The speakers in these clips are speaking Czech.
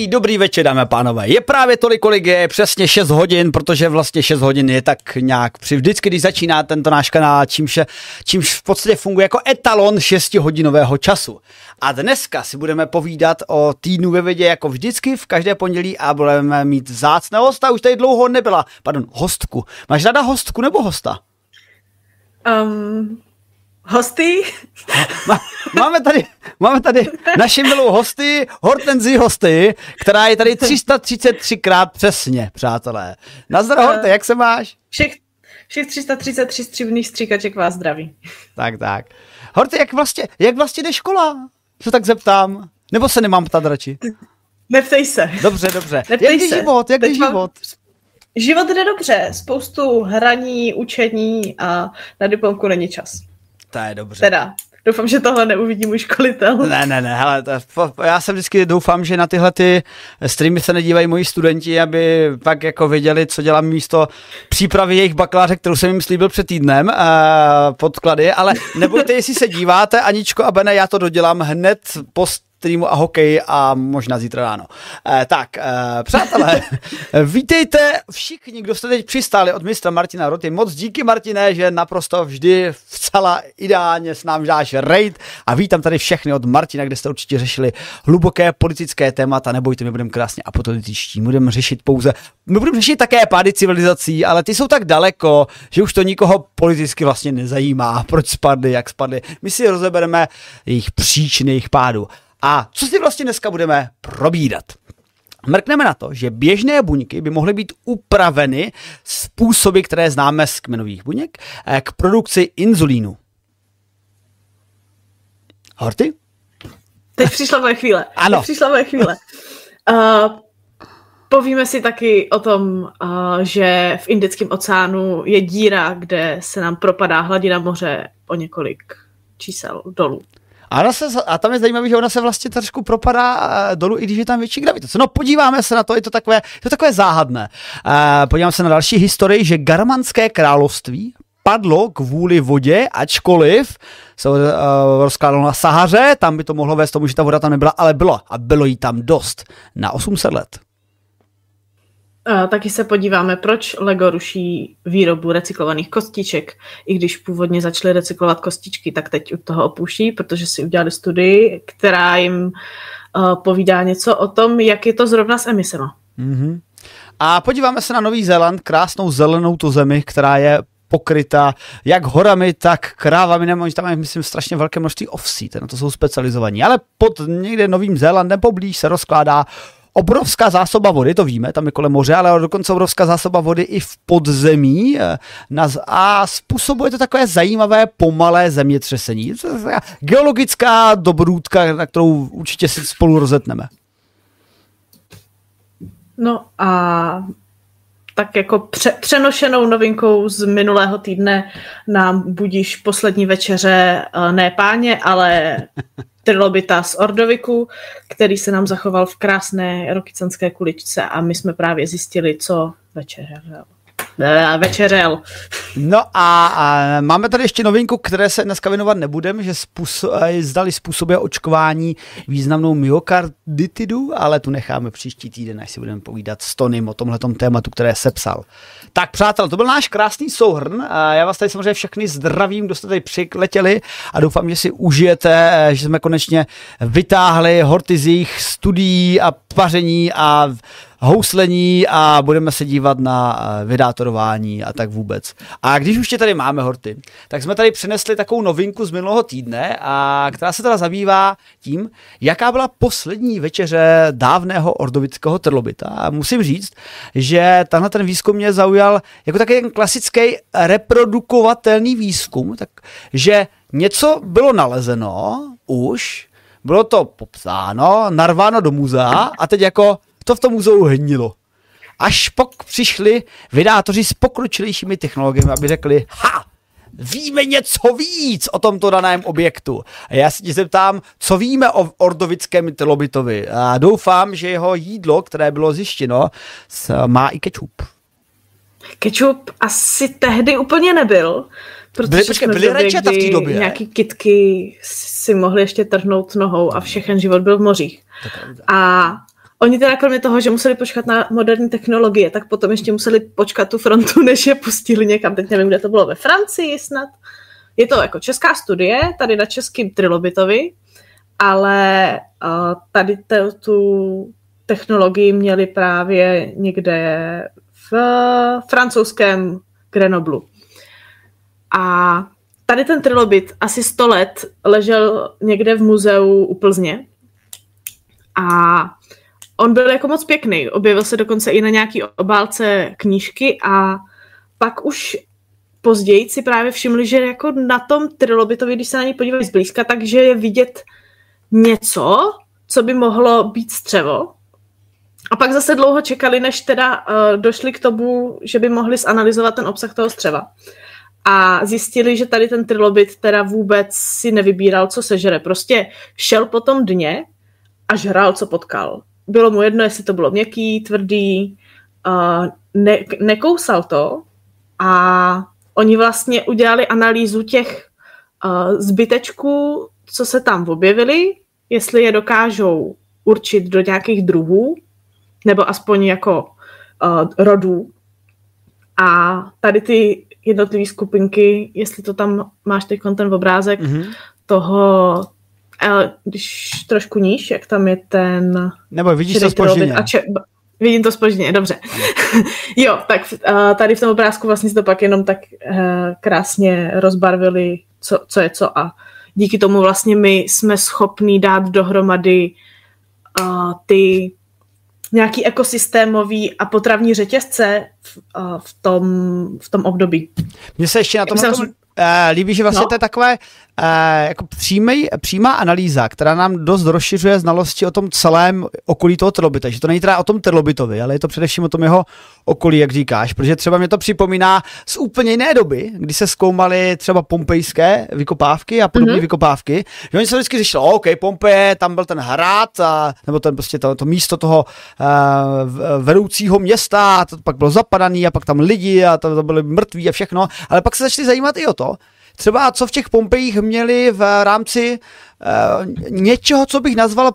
Pěkný, dobrý večer, dámy a pánové. Je právě tolik, kolik je, přesně 6 hodin, protože vlastně 6 hodin je tak nějak při vždycky, když začíná tento náš kanál, čímž, čímž v podstatě funguje jako etalon 6-hodinového času. A dneska si budeme povídat o týdnu ve vědě jako vždycky v každé pondělí a budeme mít zácného hosta, už tady dlouho nebyla, pardon, hostku. Máš ráda hostku nebo hosta? Um, hosty? máme, tady, máme tady naši milou hosty, Hortenzi hosty, která je tady 333krát přesně, přátelé. Nazdar, uh, Horte, jak se máš? Všech, všech 333 stříbrných stříkaček vás zdraví. Tak, tak. Horte, jak vlastně, jak vlastně jde škola? Se tak zeptám. Nebo se nemám ptat radši? Neptej se. Dobře, dobře. Neptej jak jde život? Jak jde život? Život jde dobře, spoustu hraní, učení a na diplomku není čas. To je dobře. Teda, doufám, že tohle neuvidí můj školitel. Ne, ne, ne, hele, to, já jsem vždycky doufám, že na tyhle ty streamy se nedívají moji studenti, aby pak jako věděli, co dělám místo přípravy jejich bakaláře, kterou jsem jim slíbil před týdnem, uh, podklady, ale nebojte, jestli se díváte, Aničko a Bene, já to dodělám hned po streamu a hokej a možná zítra ráno. Eh, tak, eh, přátelé, vítejte všichni, kdo jste teď přistáli od mistra Martina Roty. Moc díky, Martine, že naprosto vždy vcela ideálně s námi dáš raid a vítám tady všechny od Martina, kde jste určitě řešili hluboké politické témata. Nebojte, my budeme krásně apoteotičtí, budeme řešit pouze, my budeme řešit také pády civilizací, ale ty jsou tak daleko, že už to nikoho politicky vlastně nezajímá, proč spadly, jak spadly. My si rozebereme jejich příčiny, jejich pádu. A co si vlastně dneska budeme probídat? Mrkneme na to, že běžné buňky by mohly být upraveny způsoby, které známe z kmenových buněk, eh, k produkci inzulínu. Horty? Teď přišla moje chvíle. Ano. Teď přišla moje chvíle. Uh, povíme si taky o tom, uh, že v Indickém oceánu je díra, kde se nám propadá hladina moře o několik čísel dolů. A, ona se, a tam je zajímavé, že ona se vlastně trošku propadá eh, dolů, i když je tam větší gravitace. No podíváme se na to, je to takové, je to takové záhadné. Uh, podíváme se na další historii, že Garmanské království padlo kvůli vodě, ačkoliv se uh, rozkládalo na Sahaře, tam by to mohlo vést tomu, že ta voda tam nebyla, ale bylo. A bylo jí tam dost. Na 800 let. Taky se podíváme, proč Lego ruší výrobu recyklovaných kostiček. I když původně začali recyklovat kostičky, tak teď od toho opouští, protože si udělali studii, která jim uh, povídá něco o tom, jak je to zrovna s emisema. Mm-hmm. A podíváme se na Nový Zéland, krásnou zelenou tu zemi, která je pokryta jak horami, tak krávami, nebo tam je, myslím, strašně velké množství ovsí, na to jsou specializovaní. Ale pod někde Novým Zélandem poblíž se rozkládá obrovská zásoba vody, to víme, tam je kolem moře, ale dokonce obrovská zásoba vody i v podzemí eh, a způsobuje to takové zajímavé pomalé zemětřesení. Geologická dobrůdka, na kterou určitě si spolu rozetneme. No a tak jako pře- přenošenou novinkou z minulého týdne nám budíš poslední večeře eh, ne páně, ale trilobita z Ordoviku, který se nám zachoval v krásné rokycanské kuličce a my jsme právě zjistili, co večeřel. Večeřel. No a, a máme tady ještě novinku, které se dneska věnovat nebudeme, že způsob, eh, zdali způsobuje očkování významnou myokarditidu, ale tu necháme příští týden, až si budeme povídat s Tonym o tomhle tématu, které sepsal. Tak přátel, to byl náš krásný souhrn. Já vás tady samozřejmě všechny zdravím, kdo jste tady přiletěli a doufám, že si užijete, eh, že jsme konečně vytáhli horty z jejich studií a paření a houslení a budeme se dívat na eh, vydátorování a tak vůbec. A když už tě tady máme, Horty, tak jsme tady přinesli takovou novinku z minulého týdne, a která se teda zabývá tím, jaká byla poslední večeře dávného ordovického trlobita. A musím říct, že tenhle ten výzkum mě zaujal jako takový klasický reprodukovatelný výzkum, takže něco bylo nalezeno už, bylo to popsáno, narváno do muzea a teď jako to v tom muzeu hnilo. Až pok přišli vydátoři s pokročilejšími technologiemi, aby řekli, ha, víme něco víc o tomto daném objektu. A já se ti zeptám, co víme o ordovickém trilobitovi. A doufám, že jeho jídlo, které bylo zjištěno, má i kečup. Kečup asi tehdy úplně nebyl. Protože byly, počkej, byly rajčata v té době. Nějaký kitky si mohli ještě trhnout nohou a všechen život byl v mořích. A oni teda kromě toho, že museli počkat na moderní technologie, tak potom ještě museli počkat tu frontu, než je pustili někam. Teď nevím, kde to bylo, ve Francii snad. Je to jako česká studie, tady na českým Trilobitovi, ale uh, tady te, tu technologii měli právě někde v francouzském Grenoblu. A tady ten trilobit asi 100 let ležel někde v muzeu u Plzně a on byl jako moc pěkný. Objevil se dokonce i na nějaký obálce knížky a pak už později si právě všimli, že jako na tom trilobitovi, když se na něj podívají zblízka, takže je vidět něco, co by mohlo být střevo. A pak zase dlouho čekali, než teda uh, došli k tomu, že by mohli zanalizovat ten obsah toho střeva. A zjistili, že tady ten trilobit teda vůbec si nevybíral, co sežere. Prostě šel po tom dně a žral, co potkal. Bylo mu jedno, jestli to bylo měkký, tvrdý, uh, ne, nekousal to a oni vlastně udělali analýzu těch uh, zbytečků, co se tam objevily, jestli je dokážou určit do nějakých druhů, nebo aspoň jako uh, rodů. A tady ty jednotlivé skupinky, jestli to tam máš teď ten obrázek mm-hmm. toho, když trošku níž, jak tam je ten... Nebo vidíš to spožděně. A če, vidím to spožděně, dobře. jo, tak uh, tady v tom obrázku vlastně si to pak jenom tak uh, krásně rozbarvili, co, co je co a díky tomu vlastně my jsme schopní dát dohromady uh, ty nějaký ekosystémový a potravní řetězce v, uh, v, tom, v tom období. Mně se ještě na tom, tom uh, líbí, že vlastně no. to je takové uh, jako přímý, přímá analýza, která nám dost rozšiřuje znalosti o tom celém okolí toho trilobita. Že to není teda o tom trilobitovi, ale je to především o tom jeho okolí, jak říkáš. Protože třeba mě to připomíná z úplně jiné doby, kdy se zkoumaly třeba pompejské vykopávky a podobné mm-hmm. vykopávky. Že oni se vždycky řešili, OK, Pompeje, tam byl ten hrad, a, nebo ten prostě to, to místo toho uh, vedoucího města, a to pak bylo zapadaný a pak tam lidi a to, to byly mrtví a všechno. Ale pak se začali zajímat i o to, třeba co v těch Pompejích měli v rámci uh, něčeho, co bych nazval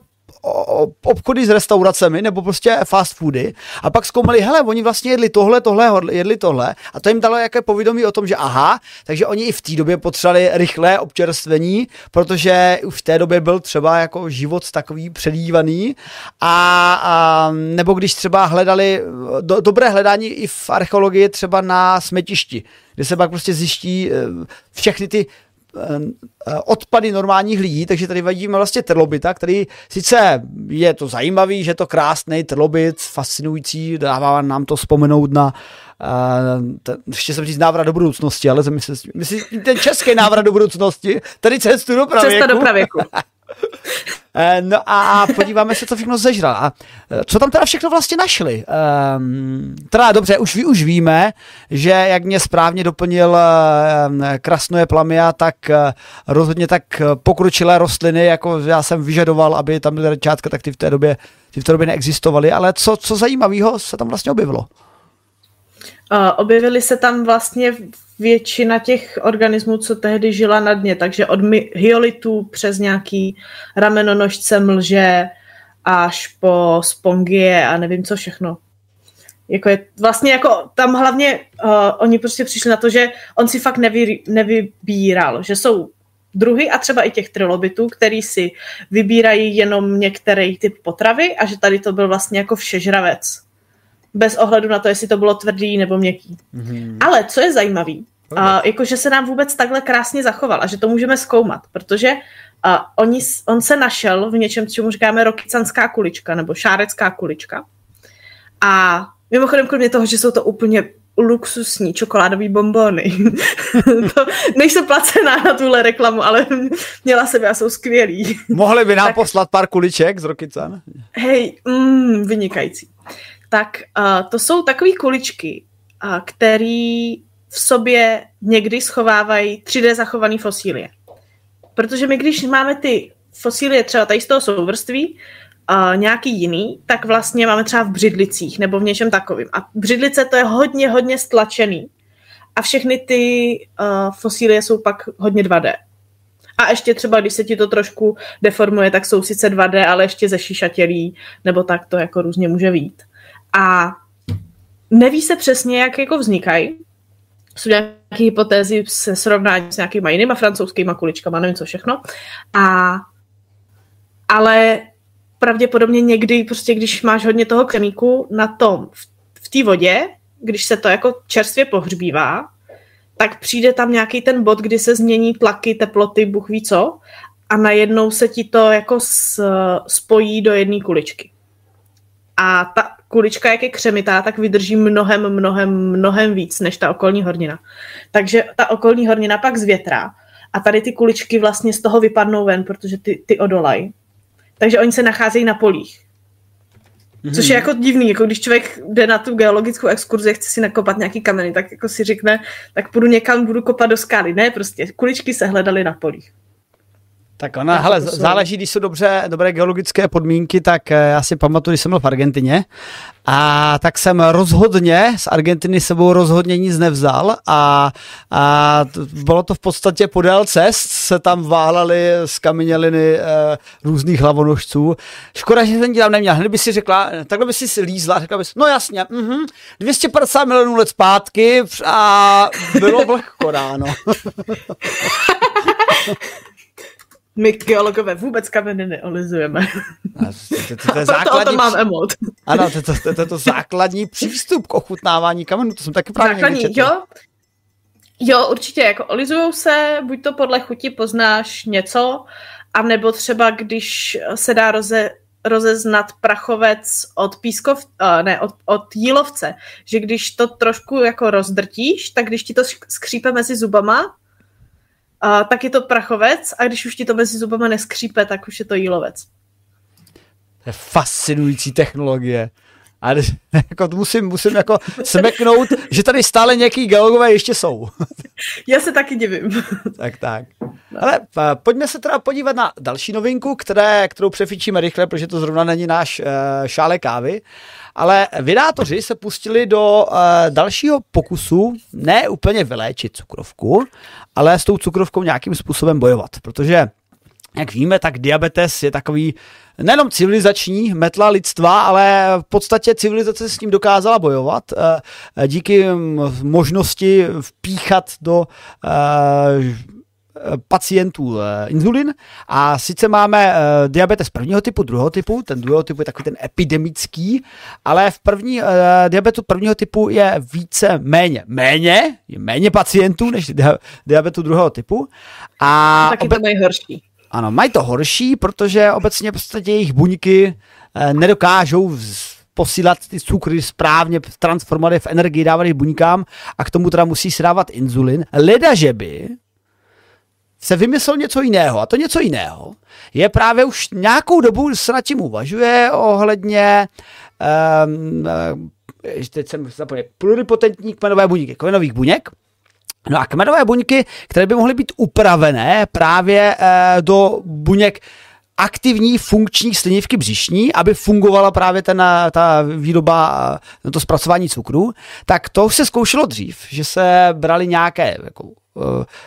obchody s restauracemi nebo prostě fast foody a pak zkoumali, hele, oni vlastně jedli tohle, tohle, jedli tohle. A to jim dalo jaké povědomí o tom, že aha, takže oni i v té době potřebovali rychlé občerstvení, protože už v té době byl třeba jako život takový předívaný a, a nebo když třeba hledali, do, dobré hledání i v archeologii třeba na smetišti, kde se pak prostě zjiští eh, všechny ty odpady normálních lidí, takže tady vidíme vlastně trlobita, který sice je to zajímavý, že je to krásný trlobit, fascinující, dává nám to vzpomenout na uh, ten, ještě jsem říct návrat do budoucnosti, ale myslím, myslím ten český návrat do budoucnosti, tady cestu do pravěku. Cesta do pravěku. Eh, no a podíváme se, co všechno zežral. A eh, co tam teda všechno vlastně našli? Um, teda dobře, už, už víme, že jak mě správně doplnil um, krasnoje plamia, tak uh, rozhodně tak pokročilé rostliny, jako já jsem vyžadoval, aby tam byly rečátka, tak ty v té době, ty v té době neexistovaly. Ale co, co zajímavého se tam vlastně objevilo? Objevily se tam vlastně většina těch organismů, co tehdy žila na dně, takže od hyolitů přes nějaký ramenonožce mlže až po spongie a nevím co všechno. Jako je, vlastně jako tam hlavně uh, oni prostě přišli na to, že on si fakt nevy, nevybíral, že jsou druhy a třeba i těch trilobitů, který si vybírají jenom některý typ potravy a že tady to byl vlastně jako všežravec bez ohledu na to, jestli to bylo tvrdý nebo měkký. Mm-hmm. Ale co je zajímavý, a jako, že se nám vůbec takhle krásně zachoval a že to můžeme zkoumat, protože a oni, on se našel v něčem, čemu říkáme rokycanská kulička nebo šárecká kulička. A mimochodem, kromě toho, že jsou to úplně luxusní čokoládový bombony. to, nejsem placená na tuhle reklamu, ale měla sebe a jsou skvělí. Mohli by nám tak, poslat pár kuliček z Rokycan? Hej, mm, vynikající tak uh, to jsou takové kuličky, uh, které v sobě někdy schovávají 3D zachované fosílie. Protože my, když máme ty fosílie třeba tady z toho souvrství, uh, nějaký jiný, tak vlastně máme třeba v břidlicích nebo v něčem takovým. A břidlice to je hodně, hodně stlačený. A všechny ty uh, fosílie jsou pak hodně 2D. A ještě třeba, když se ti to trošku deformuje, tak jsou sice 2D, ale ještě ze šišatělí, nebo tak to jako různě může vít. A neví se přesně, jak jako vznikají. Jsou nějaké hypotézy se srovnání s nějakýma jinýma francouzskýma kuličkama, nevím co všechno. A, ale pravděpodobně někdy, prostě když máš hodně toho kemíku na tom, v, v té vodě, když se to jako čerstvě pohřbívá, tak přijde tam nějaký ten bod, kdy se změní tlaky, teploty, Bůh ví co, a najednou se ti to jako spojí do jedné kuličky. A ta kulička, jak je křemitá, tak vydrží mnohem, mnohem, mnohem víc než ta okolní hornina. Takže ta okolní hornina pak zvětrá a tady ty kuličky vlastně z toho vypadnou ven, protože ty, ty odolají. Takže oni se nacházejí na polích. Což je mhm. jako divný, jako když člověk jde na tu geologickou exkurzi, chce si nakopat nějaký kameny, tak jako si řekne, tak půjdu někam, budu kopat do skály. Ne, prostě kuličky se hledaly na polích. Tak ona, hele, záleží, když jsou dobře, dobré geologické podmínky, tak eh, já si pamatuju, když jsem byl v Argentině a tak jsem rozhodně z Argentiny sebou rozhodně nic nevzal a, a bylo to v podstatě podél cest, se tam váhlaly z kameněliny e, různých hlavonožců. Škoda, že jsem ti tam neměl. Hned by si řekla, takhle by si lízla, řekla bys, no jasně, mm 250 milionů let zpátky a bylo vlhko ráno. My geologové vůbec kameny neolizujeme. To, to, to, je základní, to mám emot. Ano, to, to, to, to, to základní přístup k ochutnávání kamenů, to jsem taky právě Základní, jo. Jo, určitě, jako olizujou se, buď to podle chuti poznáš něco, a nebo třeba když se dá roze, rozeznat prachovec od pískov, ne, od, od jílovce, že když to trošku jako rozdrtíš, tak když ti to skřípe mezi zubama, a, tak je to prachovec a když už ti to mezi zubama neskřípe, tak už je to jílovec. To je fascinující technologie. A jako musím, musím jako smeknout, že tady stále nějaký geologové ještě jsou. Já se taky divím. Tak, tak. Ale pojďme se teda podívat na další novinku, které, kterou přefičíme rychle, protože to zrovna není náš uh, šále kávy. Ale vydátoři se pustili do uh, dalšího pokusu ne úplně vyléčit cukrovku, ale s tou cukrovkou nějakým způsobem bojovat, protože jak víme, tak diabetes je takový nejenom civilizační metla lidstva, ale v podstatě civilizace s ním dokázala bojovat eh, díky možnosti vpíchat do eh, pacientů eh, inzulin a sice máme uh, diabetes prvního typu, druhého typu, ten druhého typu je takový ten epidemický, ale v první uh, diabetu prvního typu je více méně, méně, je méně pacientů než dia, diabetu druhého typu. A taky obe- to mají horší. Ano, mají to horší, protože obecně prostě jejich buňky uh, nedokážou vz- posílat ty cukry správně, transformovat je v energii, dávat je buňkám a k tomu teda musí se dávat inzulin. Leda, že by se vymyslel něco jiného. A to něco jiného je právě už nějakou dobu se nad tím uvažuje ohledně um, teď jsem zapomněl, pluripotentní kmenové buňky, kmenových buněk. No a kmenové buňky, které by mohly být upravené právě uh, do buněk aktivní funkční slinivky břišní, aby fungovala právě ten, ta výroba, to zpracování cukru, tak to už se zkoušelo dřív, že se brali nějaké jako, Eh,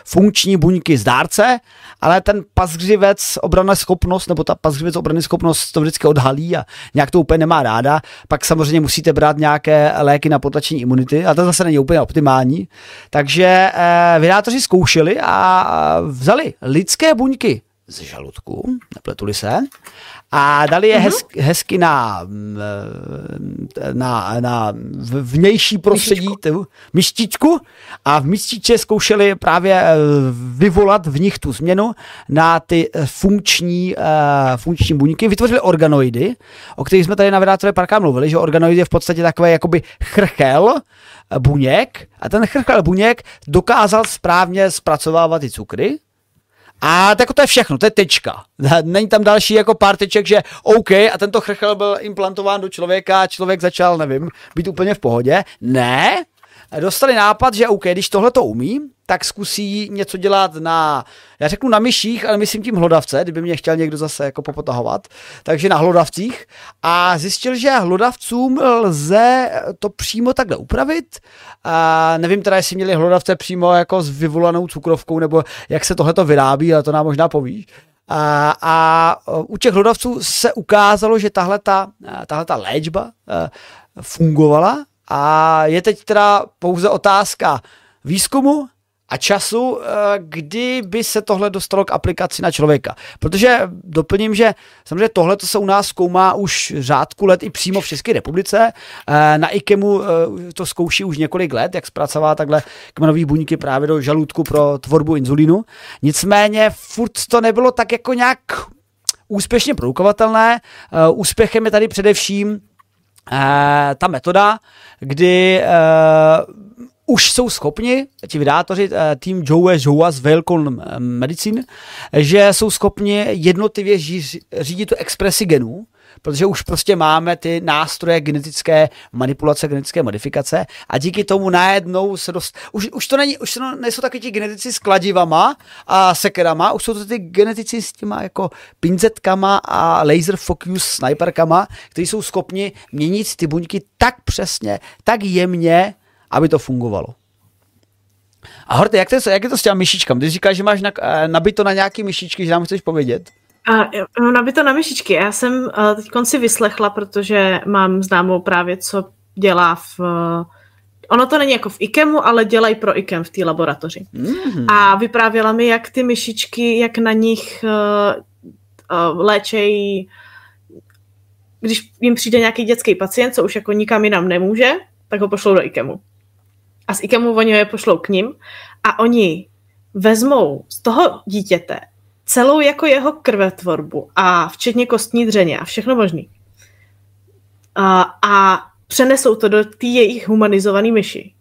funkční buňky z dárce, ale ten pasřivec obrany schopnost, nebo ta pasřivec obrany schopnost to vždycky odhalí a nějak to úplně nemá ráda. Pak samozřejmě musíte brát nějaké léky na potlačení imunity a to zase není úplně optimální. Takže eh, vydátoři zkoušeli a vzali lidské buňky z žaludku, nepletuli se, a dali je mm-hmm. hezky na, na, na vnější prostředí, myštičku. myštičku a v myštiče zkoušeli právě eh, vyvolat v nich tu změnu na ty eh, funkční, uh, funkční buňky. Vytvořili organoidy, o kterých jsme tady na Vydátoré parka mluvili, že organoid je v podstatě takový jakoby chrchel buněk a ten chrchel buněk dokázal správně zpracovávat ty cukry, a tak to je všechno, to je tečka. Není tam další jako pár teček, že OK, a tento chrchel byl implantován do člověka a člověk začal, nevím, být úplně v pohodě. Ne, dostali nápad, že OK, když tohle to umí, tak zkusí něco dělat na, já řeknu na myších, ale myslím tím hlodavce, kdyby mě chtěl někdo zase jako popotahovat, takže na hlodavcích a zjistil, že hlodavcům lze to přímo takhle upravit. A nevím teda, jestli měli hlodavce přímo jako s vyvolanou cukrovkou, nebo jak se tohle to vyrábí, ale to nám možná povíš. A, a u těch hlodavců se ukázalo, že tahle ta léčba eh, fungovala a je teď teda pouze otázka výzkumu a času, eh, kdy by se tohle dostalo k aplikaci na člověka. Protože doplním, že samozřejmě tohle to se u nás zkoumá už řádku let i přímo v České republice. Eh, na IKEMu eh, to zkouší už několik let, jak zpracová takhle kmenové buňky právě do žaludku pro tvorbu inzulínu. Nicméně furt to nebylo tak jako nějak úspěšně produkovatelné. Úspěchem je tady především ta metoda, kdy už jsou schopni, ti vydátoři, eh, tým Joe Joa z Velkon Medicine, že jsou schopni jednotlivě řídit tu expresi genů, protože už prostě máme ty nástroje genetické manipulace, genetické modifikace a díky tomu najednou se dost... Už, už to není, už to nejsou taky ti genetici s kladivama a sekerama, už jsou to ty genetici s těma jako pinzetkama a laser focus sniperkama, kteří jsou schopni měnit ty buňky tak přesně, tak jemně, aby to fungovalo. A Horty, jak, to, jak je to s těmi myšičkami? Ty říkáš, že máš na, eh, nabito na nějaký myšičky, že nám chceš povědět? A, mám nabito na myšičky. Já jsem uh, teď si vyslechla, protože mám známou právě, co dělá v... Uh, ono to není jako v IKEMu, ale dělají pro IKEM v té laboratoři. Mm-hmm. A vyprávěla mi, jak ty myšičky, jak na nich uh, uh, léčejí když jim přijde nějaký dětský pacient, co už jako nikam jinam nemůže, tak ho pošlou do IKEMu a z IKEMu oni je pošlou k ním a oni vezmou z toho dítěte celou jako jeho krvetvorbu a včetně kostní dřeně a všechno možný. A, a přenesou to do té jejich humanizované myši.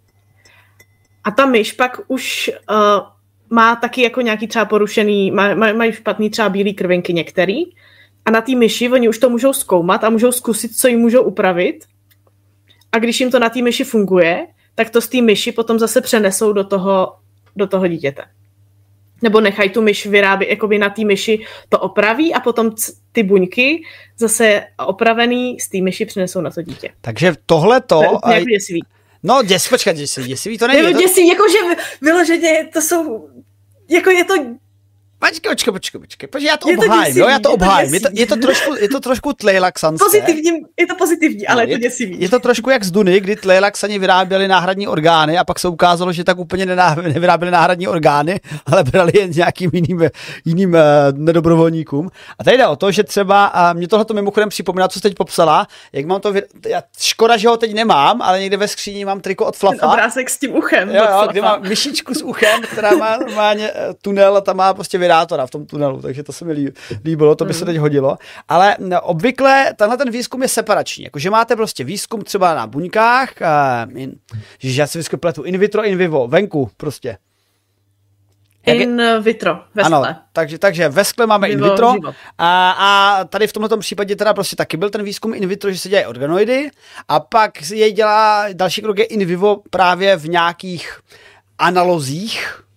A ta myš pak už uh, má taky jako nějaký třeba porušený, mají maj špatný třeba bílý krvinky některý a na té myši oni už to můžou zkoumat a můžou zkusit, co jim můžou upravit a když jim to na té myši funguje, tak to z té myši potom zase přenesou do toho, do toho dítěte. Nebo nechají tu myš vyrábět, jakoby na té myši to opraví a potom ty buňky zase opravený z té myši přenesou na to dítě. Takže tohle to... To je děsivý. No, děs, počkat, děsivý, děsivý to není. Nebo děsivý, jakože vyloženě to jsou, jako je to Počkej, počkej, počkej, počkej, počkej, já to je obhájím, to jo, já to obhájím. Je to, je to, trošku, je to trošku tlejlaxanské. Pozitivní, je to pozitivní, ale no, je to děsivý. Je to trošku jak z Duny, kdy tlejlaxani vyráběli náhradní orgány a pak se ukázalo, že tak úplně nevyráběli náhradní orgány, ale brali jen nějakým jiným, jiným uh, nedobrovolníkům. A tady jde o to, že třeba, uh, mě tohle to mimochodem připomíná, co jsi teď popsala, jak mám to, vy... já, škoda, že ho teď nemám, ale někde ve skříni mám triko od Flafa. Ten obrázek s tím uchem. Jo, jo, kde má myšičku s uchem, která má normálně eh, tunel a tam má prostě vibrátora v tom tunelu, takže to se mi líbilo, to by se mhm. teď hodilo. Ale obvykle tenhle ten výzkum je separační, jakože máte prostě výzkum třeba na buňkách, uh, in, že já si vždycky pletu in vitro, in vivo, venku prostě. In vitro, ve Ano, takže, takže ve skle máme Vivo, in vitro a, a tady v tomto případě teda prostě taky byl ten výzkum in vitro, že se dělají organoidy a pak jej dělá další krok je in vivo právě v nějakých analozích,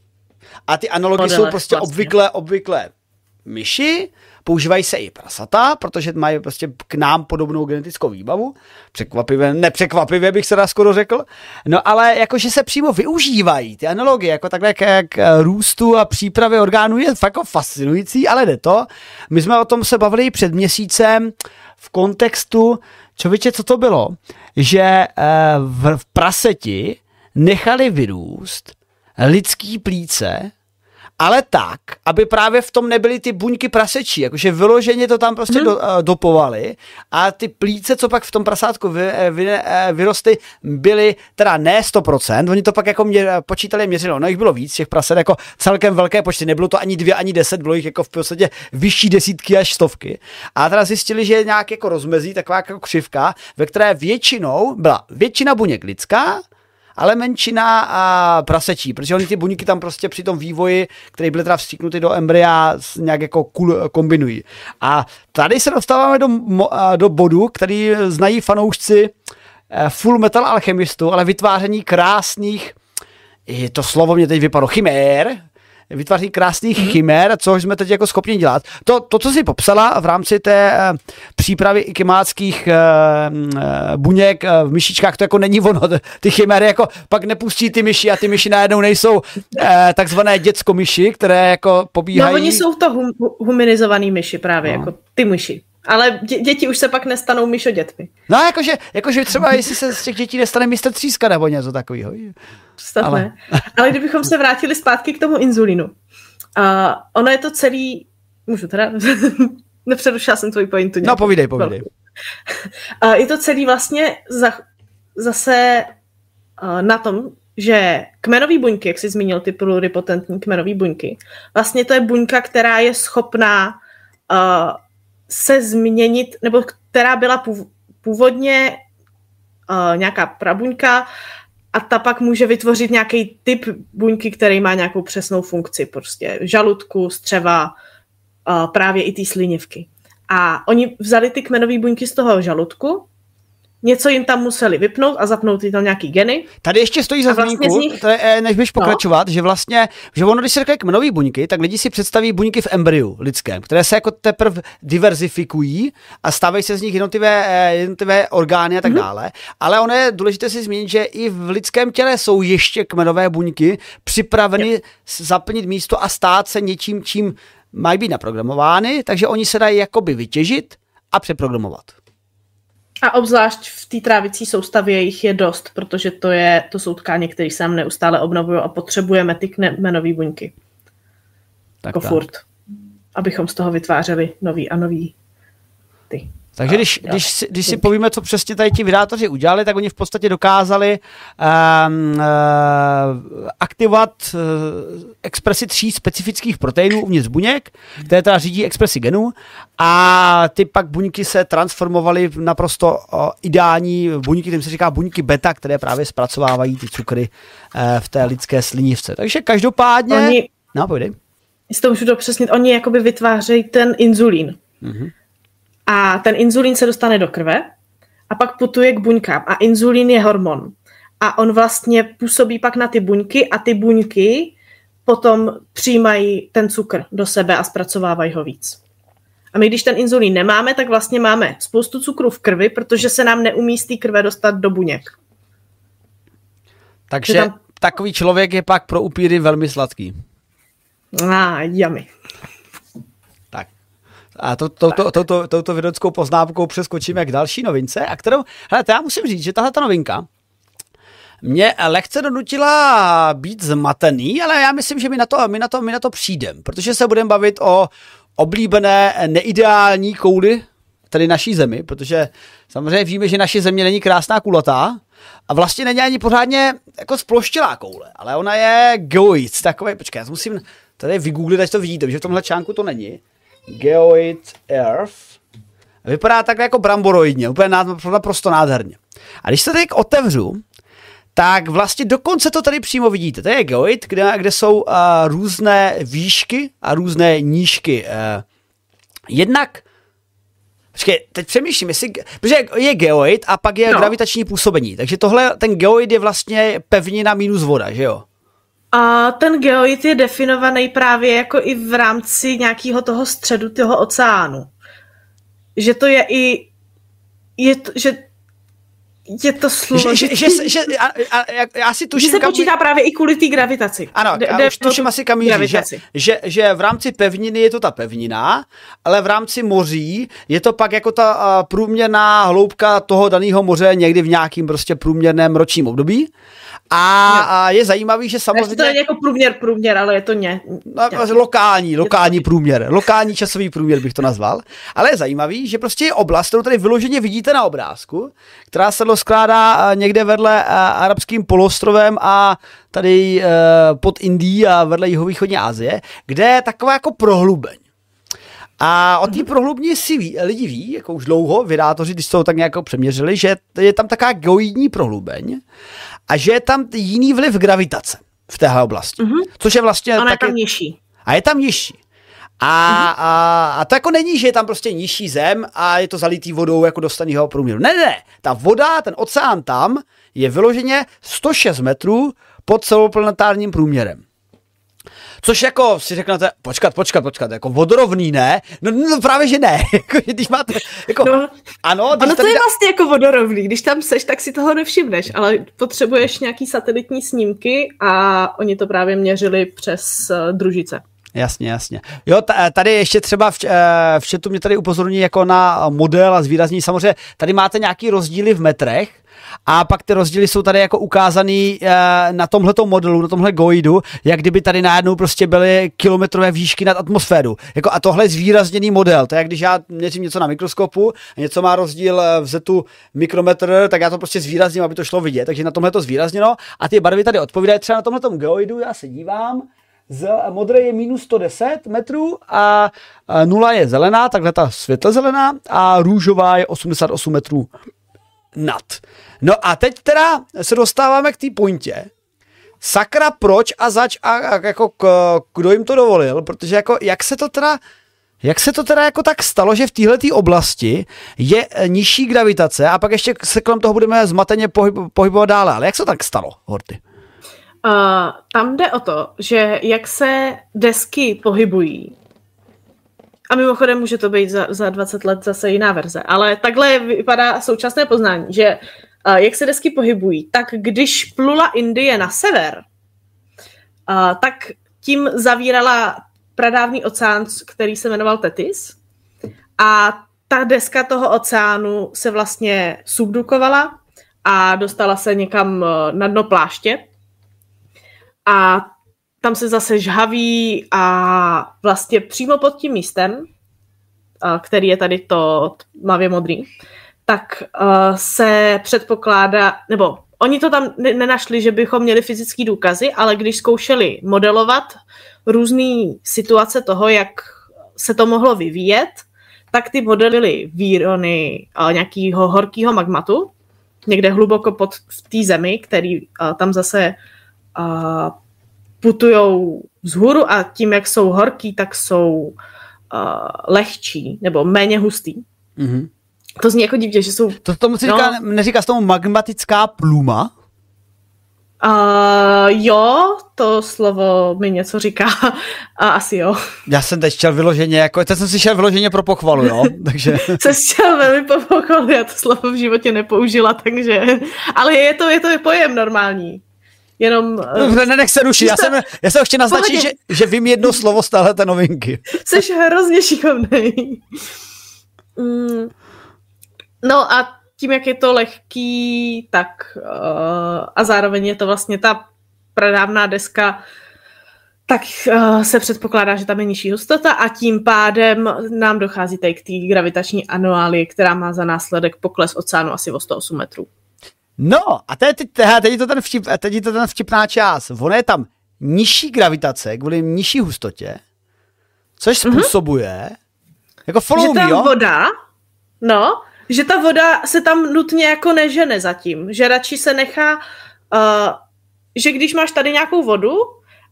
a ty analogy jsou prostě vlastně. obvykle, obvykle myši, používají se i prasata, protože mají prostě k nám podobnou genetickou výbavu. Překvapivě, nepřekvapivě bych se dá skoro řekl. No ale jakože se přímo využívají ty analogie, jako takhle jak, jak růstu a přípravy orgánů je fakt jako fascinující, ale jde to. My jsme o tom se bavili před měsícem v kontextu, člověče, co to bylo, že eh, v, v praseti nechali vyrůst lidský plíce, ale tak, aby právě v tom nebyly ty buňky prasečí, jakože vyloženě to tam prostě hmm. do, uh, dopovali a ty plíce, co pak v tom prasátku vy, eh, vy, uh, vyrostly, byly teda ne 100%, oni to pak jako mě, počítali měřili, no jich bylo víc, těch prasat jako celkem velké počty, nebylo to ani dvě, ani deset, bylo jich jako v podstatě vyšší desítky až stovky. A teda zjistili, že je nějak jako rozmezí, taková jako křivka, ve které většinou byla většina buněk lidská, ale menšina a prasečí, protože oni ty buňky tam prostě při tom vývoji, který byly teda vstříknuty do embrya, nějak jako kul, kombinují. A tady se dostáváme do, do bodu, který znají fanoušci eh, full metal alchemistů, ale vytváření krásných, je to slovo mě teď vypadlo, chimér, vytváří krásných mm-hmm. chimér, což jsme teď jako schopni dělat. To, to co si popsala v rámci té uh, přípravy ikemáckých uh, uh, buněk uh, v myšičkách, to jako není ono. Ty chiméry jako pak nepustí ty myši a ty myši najednou nejsou uh, takzvané děcko myši, které jako pobíhají. No oni jsou to hum, humanizovaný myši právě, no. jako ty myši. Ale dě, děti už se pak nestanou myšo dětmi. No jakože, jakože třeba jestli se z těch dětí nestane mistr tříska nebo něco takového. Ale... Ale kdybychom se vrátili zpátky k tomu inzulínu. Uh, ono je to celý... Můžu teda? Nepřerušila jsem tvoji pointu. No povídej, povídej. Uh, je to celý vlastně za, zase uh, na tom, že kmenové buňky, jak jsi zmínil ty pluripotentní kmenové buňky, vlastně to je buňka, která je schopná uh, se změnit, nebo která byla původně uh, nějaká prabuňka a ta pak může vytvořit nějaký typ buňky, který má nějakou přesnou funkci, prostě žaludku, střeva, uh, právě i ty slinivky. A oni vzali ty kmenové buňky z toho žaludku něco jim tam museli vypnout a zapnout tam nějaký geny. Tady ještě stojí za vlastně zmínku, nich... Eh, než budeš no. pokračovat, no. že vlastně, že ono, když se řekne kmenové buňky, tak lidi si představí buňky v embryu lidském, které se jako teprve diverzifikují a stávají se z nich jednotlivé, eh, jednotlivé orgány a tak mm-hmm. dále. Ale ono je důležité si zmínit, že i v lidském těle jsou ještě kmenové buňky připraveny je. zaplnit místo a stát se něčím, čím mají být naprogramovány, takže oni se dají jakoby vytěžit a přeprogramovat. A obzvlášť v té trávicí soustavě jich je dost, protože to, je, to jsou tkáně, které se nám neustále obnovují a potřebujeme ty kmenové buňky. Tak jako tak. furt. Abychom z toho vytvářeli nový a nový ty. Takže když, když, si, když si povíme, co přesně tady ti vydátoři udělali, tak oni v podstatě dokázali um, uh, aktivovat uh, expresi tří specifických proteinů uvnitř buněk, které teda řídí expresi genů a ty pak buňky se transformovaly v naprosto uh, ideální buňky, kterým se říká buňky beta, které právě zpracovávají ty cukry uh, v té lidské slinivce. Takže každopádně... Oni, no, pojdej. Jestli to můžu dopřesnit, oni jakoby vytvářejí ten inzulín. Mm-hmm a ten inzulín se dostane do krve a pak putuje k buňkám. A inzulín je hormon. A on vlastně působí pak na ty buňky a ty buňky potom přijímají ten cukr do sebe a zpracovávají ho víc. A my, když ten inzulín nemáme, tak vlastně máme spoustu cukru v krvi, protože se nám neumí z té krve dostat do buněk. Takže tam... takový člověk je pak pro upíry velmi sladký. A, ah, yummy. A to, to, to, to, to, touto vědeckou poznámkou přeskočíme k další novince, a kterou, hele, to já musím říct, že tahle ta novinka mě lehce donutila být zmatený, ale já myslím, že my na to, my na to, my na to přijdem, protože se budeme bavit o oblíbené neideální kouli tedy naší zemi, protože samozřejmě víme, že naše země není krásná kulatá a vlastně není ani pořádně jako sploštělá koule, ale ona je geoid, takový, počkej, já musím tady vygooglit, až to vidíte, že v tomhle článku to není. Geoid Earth. Vypadá takhle jako bramboroidně, úplně naprosto nádherně. A když se teď otevřu, tak vlastně dokonce to tady přímo vidíte. To je geoid, kde, kde jsou uh, různé výšky a různé nížky. Uh, jednak Počkej, teď přemýšlím, jestli, protože je geoid a pak je no. gravitační působení, takže tohle, ten geoid je vlastně pevnina minus voda, že jo? A ten geoid je definovaný právě jako i v rámci nějakého toho středu toho oceánu. Že to je i, je to, že je to slovo. Že, že, že, že a, a, já si tuším, že se kam... počítá právě i kvůli té gravitaci. Ano, de, já už tuším asi kam míří, že, že, že v rámci pevniny je to ta pevnina, ale v rámci moří je to pak jako ta průměrná hloubka toho daného moře někdy v nějakým prostě průměrném ročním období. A, a je zajímavý, že samozřejmě... To je jako průměr, průměr, ale je to ně. No, lokální, lokální průměr. Lokální časový průměr bych to nazval. Ale je zajímavý, že prostě je oblast, kterou tady vyloženě vidíte na obrázku, která se skládá někde vedle arabským polostrovem a tady pod Indií a vedle jihovýchodní Asie, kde je taková jako prohlubeň. A o té mhm. prohlubně si ví, lidi ví, jako už dlouho, vydátoři, když to tak nějak přeměřili, že je tam taková geoidní prohlubeň a že je tam jiný vliv gravitace v téhle oblasti. Mm-hmm. Což je vlastně... Ona taky... je tam nižší. A je tam nižší. A, a, a to jako není, že je tam prostě nižší zem a je to zalitý vodou jako do stejného průměru. Ne, ne, ne. Ta voda, ten oceán tam je vyloženě 106 metrů pod celoplanetárním průměrem. Což jako si řeknete, počkat, počkat, počkat, jako vodorovný ne? No, no právě, že ne. Jako, když máte, jako, No, ano, když Ono to je dá- vlastně jako vodorovný. Když tam seš, tak si toho nevšimneš, ale potřebuješ nějaký satelitní snímky a oni to právě měřili přes uh, družice. Jasně, jasně. Jo, t- tady ještě třeba v, eh, v chatu mě tady upozorní jako na model a zvýrazní. Samozřejmě tady máte nějaký rozdíly v metrech, a pak ty rozdíly jsou tady jako ukázaný eh, na tomhletom modelu, na tomhle goidu, jak kdyby tady najednou prostě byly kilometrové výšky nad atmosféru. Jako a tohle je zvýrazněný model. To je jak když já měřím něco na mikroskopu a něco má rozdíl eh, v zetu mikrometr, tak já to prostě zvýrazním, aby to šlo vidět. Takže na tomhle to zvýrazněno a ty barvy tady odpovídají třeba na tomhletom geoidu, já se dívám, z, modré je minus 110 metrů a, nula je zelená, takhle ta světle zelená a růžová je 88 metrů nad. No a teď teda se dostáváme k té pointě. Sakra, proč a zač a, a jako k, kdo jim to dovolil, protože jako jak se to teda jak se to teda jako tak stalo, že v této oblasti je nižší gravitace a pak ještě se kolem toho budeme zmateně pohyb, pohybovat dále, ale jak se to tak stalo, Horty? Uh, tam jde o to, že jak se desky pohybují, a mimochodem může to být za, za 20 let zase jiná verze, ale takhle vypadá současné poznání, že uh, jak se desky pohybují, tak když plula Indie na sever, uh, tak tím zavírala pradávný oceán, který se jmenoval Tetis. A ta deska toho oceánu se vlastně subdukovala a dostala se někam uh, na dno pláště a tam se zase žhaví a vlastně přímo pod tím místem, který je tady to tmavě modrý, tak se předpokládá, nebo oni to tam ne- nenašli, že bychom měli fyzické důkazy, ale když zkoušeli modelovat různé situace toho, jak se to mohlo vyvíjet, tak ty modely byly výrony nějakého horkého magmatu, někde hluboko pod té zemi, který tam zase uh, putujou vzhůru a tím, jak jsou horký, tak jsou uh, lehčí nebo méně hustý. Mhm. To zní jako divně, že jsou... To tomu se No. říká, neříká se tomu magmatická pluma? Uh, jo, to slovo mi něco říká. A asi jo. Já jsem teď šel vyloženě, jako, teď jsem si šel vyloženě pro pochvalu, jo, takže... Se chtěl velmi pochopil, já to slovo v životě nepoužila, takže... Ale je to, je to pojem normální. Jenom uh, Dobře, nenech se rušit, já jsem, já jsem chtěl naznačit, že, že vím jedno slovo z téhleté novinky. Jsi hrozně šikovnej. Mm, no a tím, jak je to lehký, tak uh, a zároveň je to vlastně ta pradávná deska, tak uh, se předpokládá, že tam je nižší hustota a tím pádem nám dochází tady k té gravitační anuálii, která má za následek pokles oceánu asi o 108 metrů. No, a teď, teď, teď, je to ten vtip, teď je to ten vtipná část. Ono je tam nižší gravitace kvůli nižší hustotě, což způsobuje, jako follow že me, ta jo? voda, no, že ta voda se tam nutně jako nežene zatím, že radši se nechá, uh, že když máš tady nějakou vodu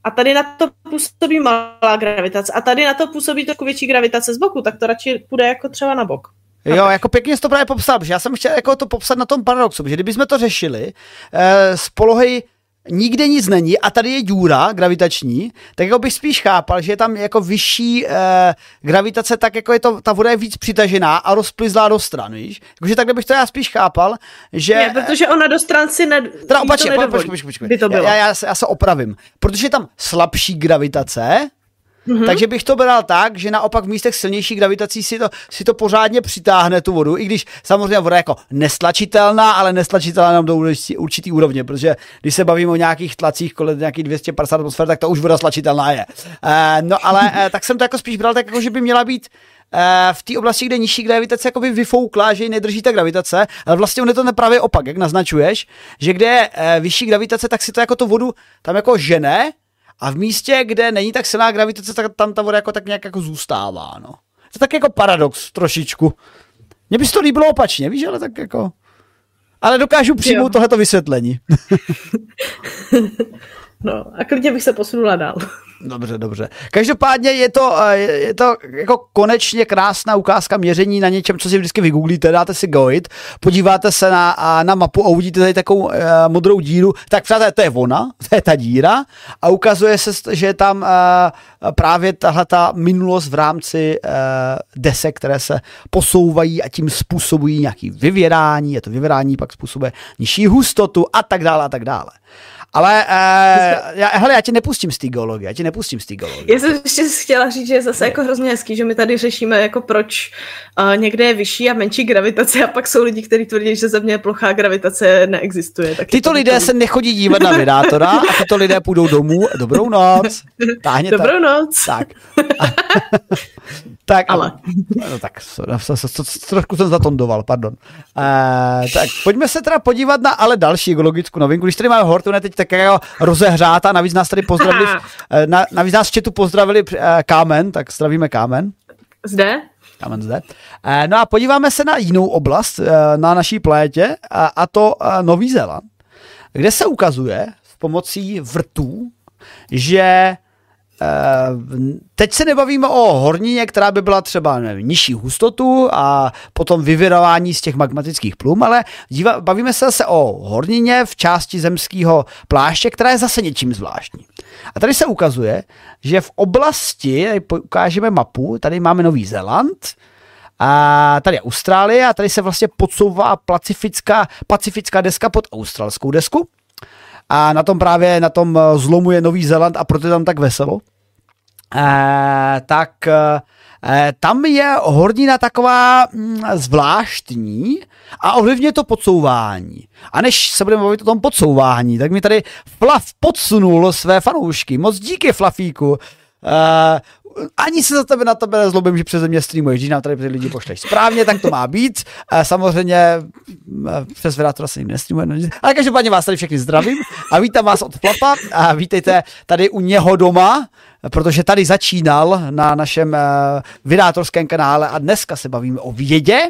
a tady na to působí malá gravitace a tady na to působí trochu větší gravitace z boku, tak to radši půjde jako třeba na bok. Jo, jako pěkně jsi to právě popsal, protože já jsem chtěl jako to popsat na tom paradoxu, že kdybychom to řešili eh, z polohy nikde nic není a tady je díra gravitační, tak jako bych spíš chápal, že je tam jako vyšší eh, gravitace, tak jako je to, ta voda je víc přitažená a rozplizlá do stran, víš? Jakože takhle bych to já spíš chápal, že... Ne, protože ona do stran si ne, Teda opačně, počkej, počkej, počkej. bylo. Já, já, se, já se opravím. Protože je tam slabší gravitace, Mm-hmm. Takže bych to bral tak, že naopak v místech silnější gravitací si to, si to pořádně přitáhne tu vodu, i když samozřejmě voda je jako nestlačitelná, ale nestlačitelná jenom do určitý, úrovně, protože když se bavíme o nějakých tlacích kolem nějakých 250 atmosfér, tak to už voda stlačitelná je. E, no ale e, tak jsem to jako spíš bral tak, jako, že by měla být e, v té oblasti, kde nižší gravitace jako by vyfoukla, že ji nedrží ta gravitace, ale vlastně on je to nepravě opak, jak naznačuješ, že kde je vyšší gravitace, tak si to jako tu vodu tam jako žene, a v místě, kde není tak silná gravitace, tak tam ta voda jako tak nějak jako zůstává, no. To je tak jako paradox trošičku. Mně by se to líbilo opačně, víš, ale tak jako... Ale dokážu přijmout tohleto vysvětlení. No a klidně bych se posunula dál. Dobře, dobře. Každopádně je to, eh, je to jako konečně krásná ukázka měření na něčem, co si vždycky vygooglíte, dáte si Goit, podíváte se na, na mapu a uvidíte tady takovou uh, modrou díru, tak přátelé, to je ona, to je ta díra a ukazuje se, že je tam uh, právě tahle ta minulost v rámci uh, desek, které se posouvají a tím způsobují nějaký vyvěrání, je to vyvěrání, pak způsobuje nižší hustotu a tak dále a tak dále. Ale uh, já, hele, já tě nepustím z té geologie, já tě nepustím z té geologie. Já jsem ještě chtěla říct, že je zase jako hrozně hezký, že my tady řešíme, jako proč uh, někde je vyšší a menší gravitace a pak jsou lidi, kteří tvrdí, že země je plochá gravitace neexistuje. Tak tyto lidé to... se nechodí dívat na vydátora a tyto lidé půjdou domů. Dobrou noc. Táhně Dobrou noc. Tak. tak, ale. No, tak, trošku jsem zatondoval, pardon. Uh, tak pojďme se teda podívat na ale další geologickou novinku. Když tady máme Hortune teď tak jako rozehřátá, navíc nás tady pozdravili, eh, na, navíc nás v chatu pozdravili uh, Kámen, tak zdravíme Kámen. Zde? Kámen zde. Uh, no a podíváme se na jinou oblast uh, na naší plétě, a, a to uh, Nový Zéland, kde se ukazuje s pomocí vrtů, že teď se nebavíme o hornině, která by byla třeba nevím, nižší hustotu a potom vyvirování z těch magmatických plum, ale díva, bavíme se zase o hornině v části zemského pláště, která je zase něčím zvláštní. A tady se ukazuje, že v oblasti, tady ukážeme mapu, tady máme Nový Zéland, a tady je Austrálie a tady se vlastně podsouvá pacifická, pacifická deska pod australskou desku a na tom právě, na tom eh, zlomu je Nový Zéland a proto je tam tak veselo. E, tak e, tam je hornina taková mm, zvláštní a ovlivňuje to podsouvání. A než se budeme mluvit o tom podsouvání, tak mi tady Flav podsunul své fanoušky. Moc díky, Flafíku. E, ani se za tebe na tebe nezlobím, že přeze mě streamuješ, když nám tady lidi pošleš. Správně, tak to má být. Samozřejmě přes Vedátora se jim nestreamuje, ale každopádně vás tady všechny zdravím a vítám vás od Flapa a vítejte tady u něho doma, protože tady začínal na našem vydátorském kanále a dneska se bavíme o vědě,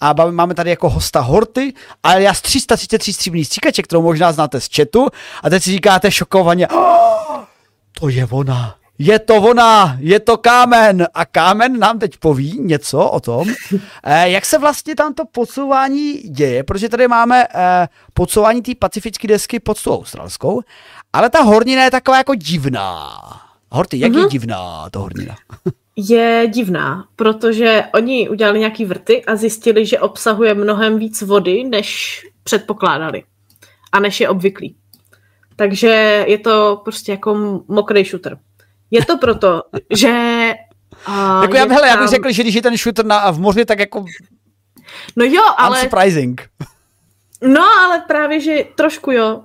a máme tady jako hosta Horty, ale já z 333 stříbrných stříkaček, kterou možná znáte z chatu, a teď si říkáte šokovaně, oh, to je ona je to ona, je to kámen a kámen nám teď poví něco o tom, eh, jak se vlastně tam to podsouvání děje, protože tady máme eh, podsouvání té pacifické desky pod tou australskou, ale ta hornina je taková jako divná. Horty, jak mm-hmm. je mhm. divná ta hornina? je divná, protože oni udělali nějaký vrty a zjistili, že obsahuje mnohem víc vody, než předpokládali a než je obvyklý. Takže je to prostě jako mokrý shooter. Je to proto, že... Uh, jako já, hele, tam... já bych řekl, že když je ten shooter na, v moři, tak jako... No jo, ale... Unsurprising. No, ale právě, že trošku jo,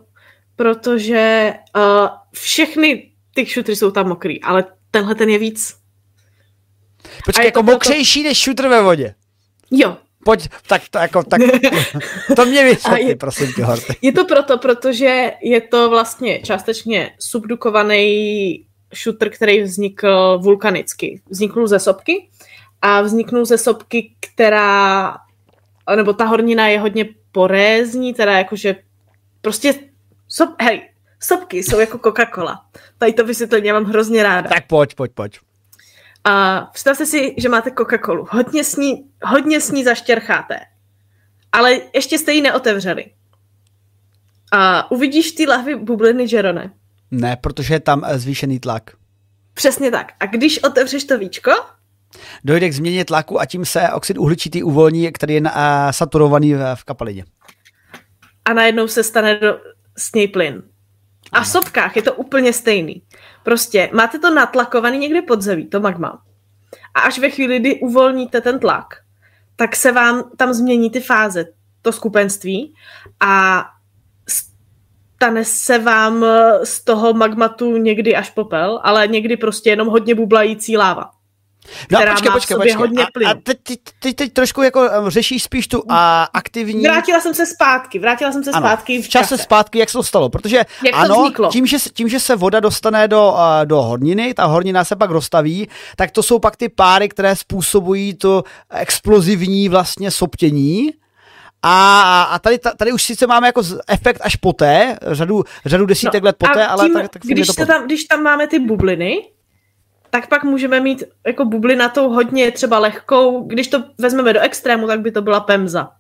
protože uh, všechny ty shootery jsou tam mokrý, ale tenhle ten je víc. Počkej, jako proto... mokřejší než shooter ve vodě. Jo. Pojď, tak, to, jako, tak to mě vysvětlí, prosím tě, Horty. Je to proto, protože je to vlastně částečně subdukovaný shooter, který vznikl vulkanicky. Vzniknul ze sopky a vzniknul ze sopky, která, nebo ta hornina je hodně porézní, teda jakože prostě, sop, hej, sopky jsou jako Coca-Cola. Tady to vysvětlení já mám hrozně ráda. Tak pojď, pojď, pojď. A představte si, že máte Coca-Colu. Hodně s ní, hodně s ní zaštěrcháte. Ale ještě jste ji neotevřeli. A uvidíš ty lahvy bubliny, Jerone? Ne, protože je tam eh, zvýšený tlak. Přesně tak. A když otevřeš to víčko, dojde k změně tlaku a tím se oxid uhličitý uvolní, který je uh, saturovaný v, v kapalině. A najednou se stane do, s něj plyn. A v sopkách je to úplně stejný. Prostě máte to natlakovaný někde pod zemí, to magma. A až ve chvíli, kdy uvolníte ten tlak, tak se vám tam změní ty fáze, to skupenství a stane se vám eh, z toho magmatu někdy až popel, ale někdy prostě jenom hodně bublající láva. No která počkej, má počkej, počkej. Hodně a, a teď, teď, teď, trošku jako řešíš spíš tu a aktivní... Vrátila jsem se zpátky, vrátila jsem se ano, zpátky v čase. zpátky, jak se to stalo, protože jak ano, to vzniklo? Tím, že, tím, že se voda dostane do, do horniny, ta hornina se pak rozstaví, tak to jsou pak ty páry, které způsobují to explozivní vlastně soptění, A, a tady, tady už sice máme jako efekt až poté, řadu, řadu desítek no, let poté, ale tím, tak, tak když, to tam, když tam máme ty bubliny, tak pak můžeme mít jako bublinatou hodně třeba lehkou, když to vezmeme do extrému, tak by to byla pemza.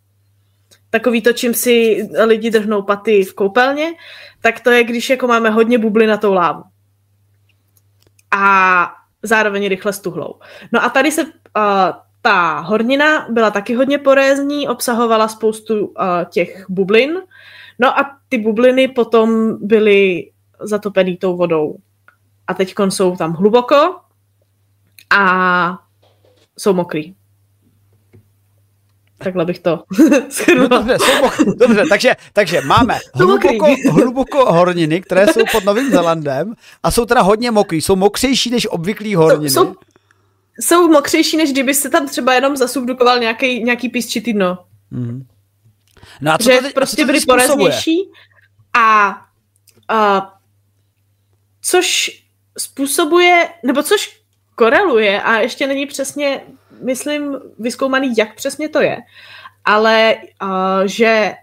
Takový to, čím si lidi drhnou paty v koupelně, tak to je, když jako máme hodně bublinatou lávu. A zároveň rychle stuhlou. No a tady se uh, ta hornina byla taky hodně porézní, obsahovala spoustu uh, těch bublin, no a ty bubliny potom byly zatopený tou vodou. A teď jsou tam hluboko a jsou mokrý. Takhle bych to no, dobře, jsou dobře, takže, takže máme hluboko, hluboko horniny, které jsou pod Novým Zelandem a jsou teda hodně mokrý. Jsou mokřejší než obvyklý horniny. Jsou, jsou mokřejší, než kdyby se tam třeba jenom zasubdukoval nějaký, nějaký písčitý dno. Mm. No a co že to teď, prostě byly poreznější a, a což způsobuje, nebo což koreluje a ještě není přesně, myslím, vyskoumaný, jak přesně to je, ale uh, že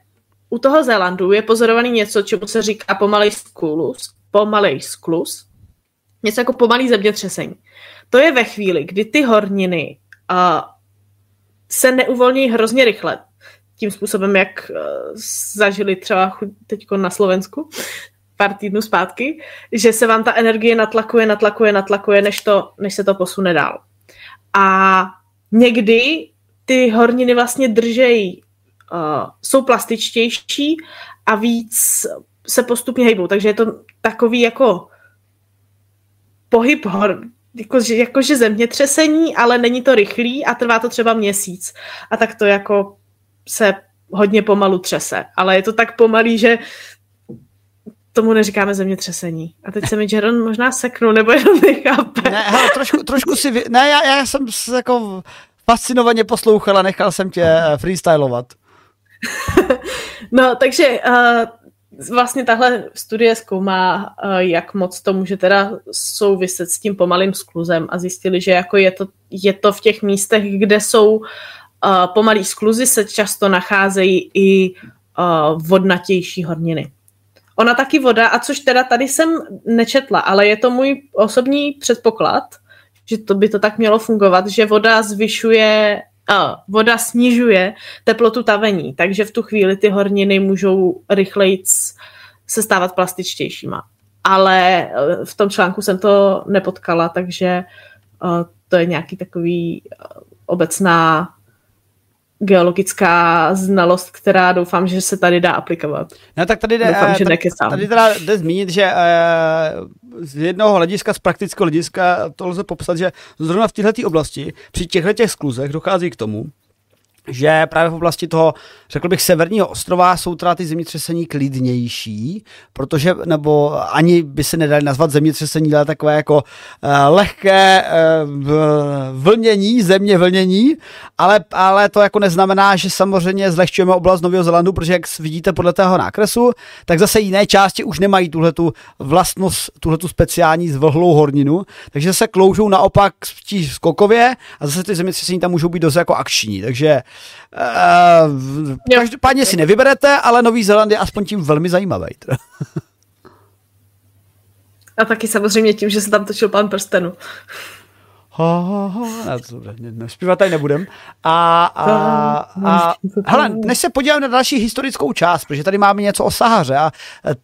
u toho Zélandu je pozorovaný něco, čemu se říká pomalej sklus, pomalej sklus, něco jako pomalý zemětřesení. To je ve chvíli, kdy ty horniny se neuvolní hrozně rychle, tím způsobem, jak uh, zažili třeba teď na Slovensku, pár týdnů zpátky, že se vám ta energie natlakuje, natlakuje, natlakuje, než, to, než se to posune dál. A někdy ty horniny vlastně držejí, uh, jsou plastičtější a víc se postupně hejbou. Takže je to takový jako pohyb hor, jakože, jakože zemětřesení, ale není to rychlý a trvá to třeba měsíc. A tak to jako se hodně pomalu třese. Ale je to tak pomalý, že tomu neříkáme zemětřesení. A teď se mi Jaron možná seknul, nebo jenom nechápe. Ne, hele, trošku, trošku si... Vy... Ne, já, já jsem jako fascinovaně poslouchal a nechal jsem tě eh, freestylovat. no, takže uh, vlastně tahle studie zkoumá, uh, jak moc to může teda souviset s tím pomalým skluzem a zjistili, že jako je to, je to v těch místech, kde jsou uh, pomalý skluzy, se často nacházejí i uh, vodnatější horniny. Ona taky voda, a což teda tady jsem nečetla, ale je to můj osobní předpoklad, že to by to tak mělo fungovat, že voda zvyšuje, voda snižuje teplotu tavení, takže v tu chvíli ty horniny můžou rychleji se stávat plastičtějšíma. Ale e, v tom článku jsem to nepotkala, takže e, to je nějaký takový e, obecná geologická znalost, která doufám, že se tady dá aplikovat. No tak tady jde, doufám, že tady, tady teda jde zmínit, že z jednoho hlediska, z praktického hlediska to lze popsat, že zrovna v této oblasti při těchto těch skluzech dochází k tomu, že právě v oblasti toho, řekl bych, severního ostrova jsou teda ty zemětřesení klidnější, protože, nebo ani by se nedali nazvat zemětřesení, ale takové jako uh, lehké uh, vlnění, země vlnění, ale, ale to jako neznamená, že samozřejmě zlehčujeme oblast Nového Zelandu, protože jak vidíte podle toho nákresu, tak zase jiné části už nemají tuhletu vlastnost, tuhletu speciální zvlhlou horninu, takže se kloužou naopak skokově a zase ty zemětřesení tam můžou být dost jako akční, takže Uh, každopádně si nevyberete, ale Nový Zéland je aspoň tím velmi zajímavý. A taky samozřejmě tím, že se tam točil pán prstenu. Ha, ha, ha. Zpívat tady nebudem. A, a, a hele, než se podíváme na další historickou část, protože tady máme něco o Sahaře a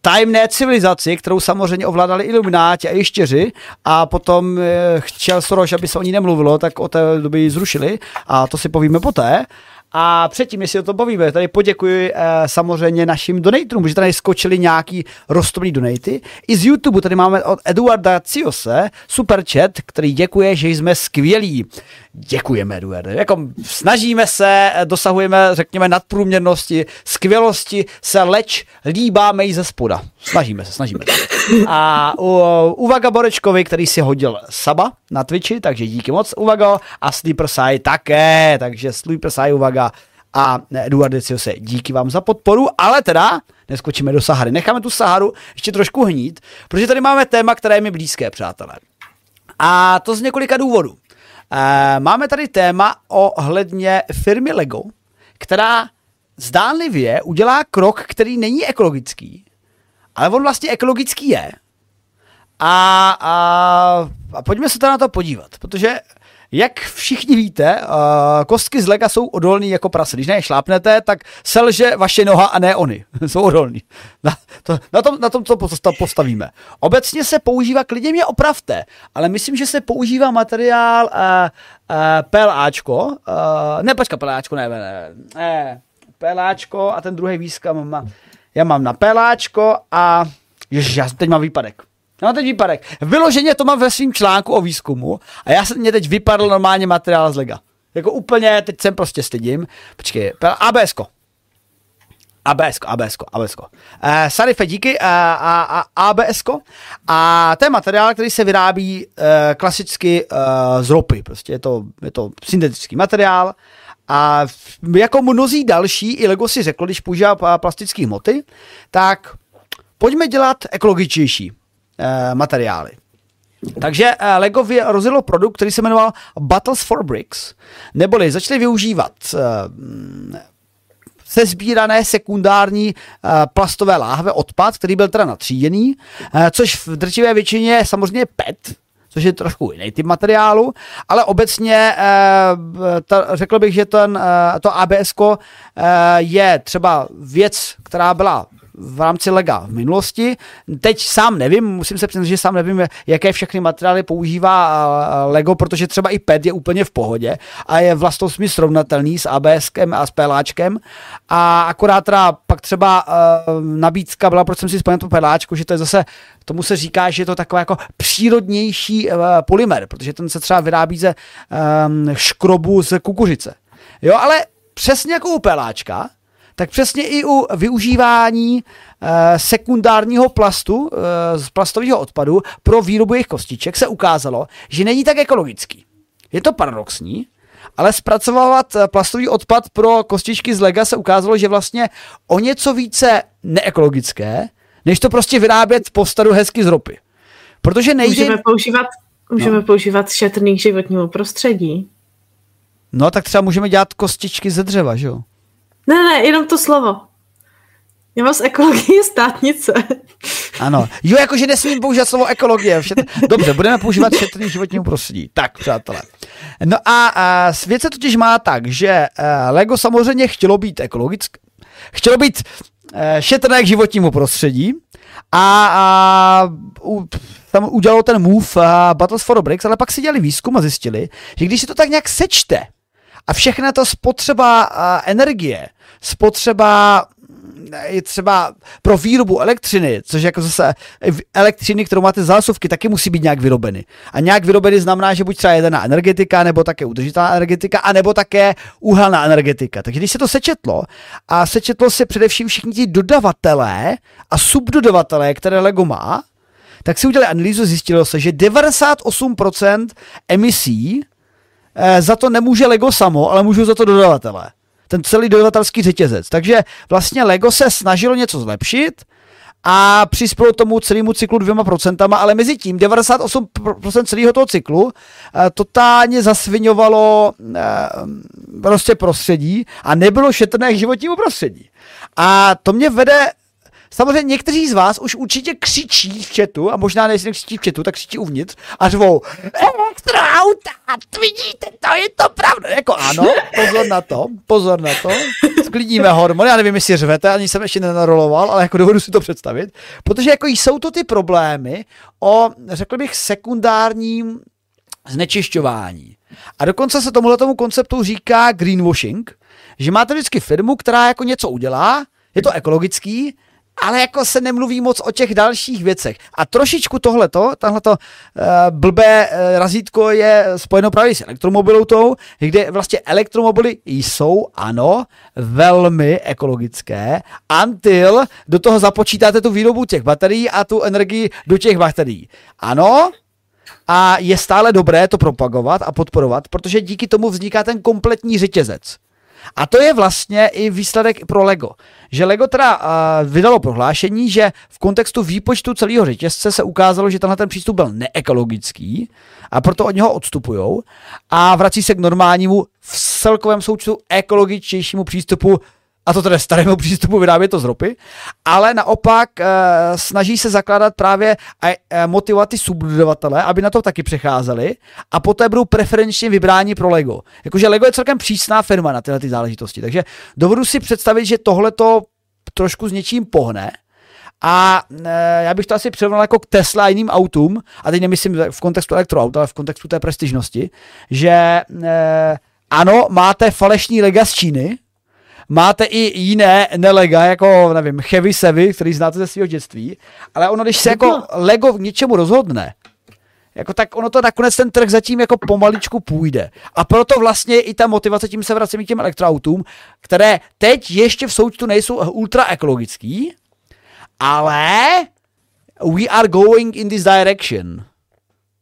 tajemné civilizaci, kterou samozřejmě ovládali ilumináti a ještěři a potom eh, chtěl Soros, aby se o ní nemluvilo, tak o té doby ji zrušili a to si povíme poté. A předtím, jestli o to bavíme, tady poděkuji eh, samozřejmě našim donatorům, že tady skočili nějaký rostomný donaty. I z YouTube tady máme od Eduarda Ciose super chat, který děkuje, že jsme skvělí. Děkujeme, Eduarde. Jako snažíme se, dosahujeme, řekněme, nadprůměrnosti, skvělosti, se leč líbáme jí ze spoda. Snažíme se, snažíme se. A u, uvaga Borečkovi, který si hodil Saba na Twitchi, takže díky moc, Uvago. A Sleeper Sai také, takže Sleeper Sai, Uvaga a Eduardo se díky vám za podporu, ale teda neskočíme do Sahary. Necháme tu Saharu ještě trošku hnít, protože tady máme téma, které je mi blízké, přátelé. A to z několika důvodů. E, máme tady téma ohledně firmy Lego, která zdánlivě udělá krok, který není ekologický, ale on vlastně ekologický je. A, a, a pojďme se to na to podívat, protože jak všichni víte, uh, kostky z lega jsou odolný jako prase. Když na je šlápnete, tak selže vaše noha a ne oni. jsou odolný. Na, to, na, tom, na tom to postavíme. Obecně se používá, klidně mě opravte, ale myslím, že se používá materiál uh, uh, PLAčko. Uh, ne, počka, PLAčko, ne, ne, ne. PLAčko a ten druhý výzkum má, já mám na PLAčko a ježiš, já teď mám výpadek. No teď výpadek. Vyloženě to mám ve svém článku o výzkumu a já jsem mě teď vypadl normálně materiál z Lega. Jako úplně, teď jsem prostě stydím. Počkej, ABSko. ABSko, ABSko, ABSko. Uh, Sarife, díky, uh, a, a, ABSko. A to je materiál, který se vyrábí uh, klasicky uh, z ropy. Prostě je to, je to syntetický materiál. A jako mnozí další, i Lego si řekl, když používá plastické hmoty, tak pojďme dělat ekologičtější Eh, materiály. Takže eh, Lego rozjelo produkt, který se jmenoval Battles for Bricks, neboli začali využívat eh, se sbírané sekundární plastové láhve odpad, který byl teda natříděný, což v drtivé většině je samozřejmě PET, což je trošku jiný typ materiálu, ale obecně ta, řekl bych, že ten, to ABS je třeba věc, která byla v rámci Lega v minulosti. Teď sám nevím, musím se přiznat, že sám nevím, jaké všechny materiály používá Lego, protože třeba i PET je úplně v pohodě a je vlastnostmi srovnatelný s ABSkem a s peláčkem. A akorát teda pak třeba uh, nabídka byla, proč jsem si vzpomněl to peláčku, že to je zase, tomu se říká, že je to takový jako přírodnější uh, polymer, protože ten se třeba vyrábí ze um, škrobu z kukuřice. Jo, ale přesně jako u peláčka, tak přesně i u využívání e, sekundárního plastu, e, z plastového odpadu pro výrobu jejich kostiček se ukázalo, že není tak ekologický. Je to paradoxní, ale zpracovávat eh, plastový odpad pro kostičky z lega se ukázalo, že vlastně o něco více neekologické, než to prostě vyrábět po staru hezky z ropy. Protože nejde... Můžeme používat, můžeme no. používat šetrný k životnímu prostředí. No, tak třeba můžeme dělat kostičky ze dřeva, že jo? Ne, ne, jenom to slovo. Já mám z ekologie státnice. Ano. Jo, jakože nesmím používat slovo ekologie. Dobře, budeme používat šetrný životního prostředí. Tak, přátelé. No a, a svět se totiž má tak, že uh, Lego samozřejmě chtělo být ekologické, chtělo být uh, šetrné k životnímu prostředí a, a u, tam udělalo ten move uh, Battles for Bricks, ale pak si dělali výzkum a zjistili, že když si to tak nějak sečte, a všechna to spotřeba energie, spotřeba je třeba pro výrobu elektřiny, což jako zase elektřiny, kterou máte zásuvky, taky musí být nějak vyrobeny. A nějak vyrobeny znamená, že buď třeba jedená energetika, nebo také udržitelná energetika, a nebo také uhelná energetika. Takže když se to sečetlo a sečetlo se především všichni ti dodavatelé a subdodavatelé, které Lego má, tak si udělali analýzu, zjistilo se, že 98% emisí Eh, za to nemůže Lego samo, ale můžou za to dodavatelé. Ten celý dodavatelský řetězec. Takže vlastně Lego se snažilo něco zlepšit, a přispělo tomu celému cyklu dvěma procentama, ale mezi tím 98% celého toho cyklu e, totálně zasviňovalo e, prostě prostředí a nebylo šetrné k životnímu prostředí. A to mě vede Samozřejmě někteří z vás už určitě křičí v chatu, a možná nejsi křičí v chatu, tak křičí uvnitř a řvou elektroauta, vidíte, to je to pravda. Jako ano, pozor na to, pozor na to. Sklidíme hormony, já nevím, jestli řvete, ani jsem ještě nenaroloval, ale jako dovedu si to představit. Protože jako jsou to ty problémy o, řekl bych, sekundárním znečišťování. A dokonce se tomuhle tomu konceptu říká greenwashing, že máte vždycky firmu, která jako něco udělá, je to ekologický, ale jako se nemluví moc o těch dalších věcech. A trošičku tohleto, tohleto uh, blbé uh, razítko je spojeno právě s elektromobilitou, kde vlastně elektromobily jsou, ano, velmi ekologické, until do toho započítáte tu výrobu těch baterií a tu energii do těch baterií. Ano, a je stále dobré to propagovat a podporovat, protože díky tomu vzniká ten kompletní řetězec. A to je vlastně i výsledek pro Lego. Že Lego teda uh, vydalo prohlášení, že v kontextu výpočtu celého řetězce se ukázalo, že tenhle ten přístup byl neekologický a proto od něho odstupují a vrací se k normálnímu v celkovém součtu ekologičtějšímu přístupu a to tedy starému přístupu vyrábět to z ropy, ale naopak e, snaží se zakládat právě a e, motivovat ty subdodavatele, aby na to taky přecházeli a poté budou preferenčně vybráni pro Lego. Jakože Lego je celkem přísná firma na tyhle ty záležitosti, takže dovedu si představit, že tohle to trošku s něčím pohne, a e, já bych to asi přirovnal jako k Tesla a jiným autům, a teď nemyslím v kontextu elektroaut, ale v kontextu té prestižnosti, že e, ano, máte falešní lega z Číny, máte i jiné nelega, jako, nevím, Chevy Sevy, který znáte ze svého dětství, ale ono, když se jako Lego k něčemu rozhodne, jako tak ono to nakonec ten trh zatím jako pomaličku půjde. A proto vlastně i ta motivace, tím se vracím k těm elektroautům, které teď ještě v součtu nejsou ultra ekologický, ale we are going in this direction.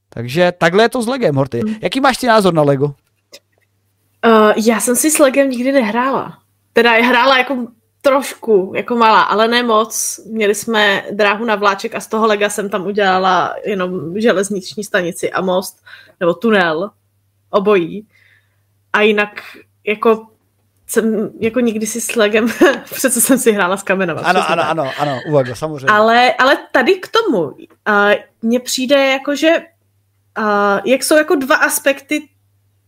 Takže takhle je to s Legem, Horty. Hmm. Jaký máš ty názor na Lego? Uh, já jsem si s Legem nikdy nehrála. Teda je hrála jako trošku, jako malá, ale ne moc. Měli jsme dráhu na vláček a z toho lega jsem tam udělala jenom železniční stanici a most, nebo tunel, obojí. A jinak jako jsem jako nikdy si s legem, přece jsem si hrála s kamenem. Ano, ano, ano, ano, uvaga, samozřejmě. Ale, ale tady k tomu uh, mně přijde jako, že uh, jak jsou jako dva aspekty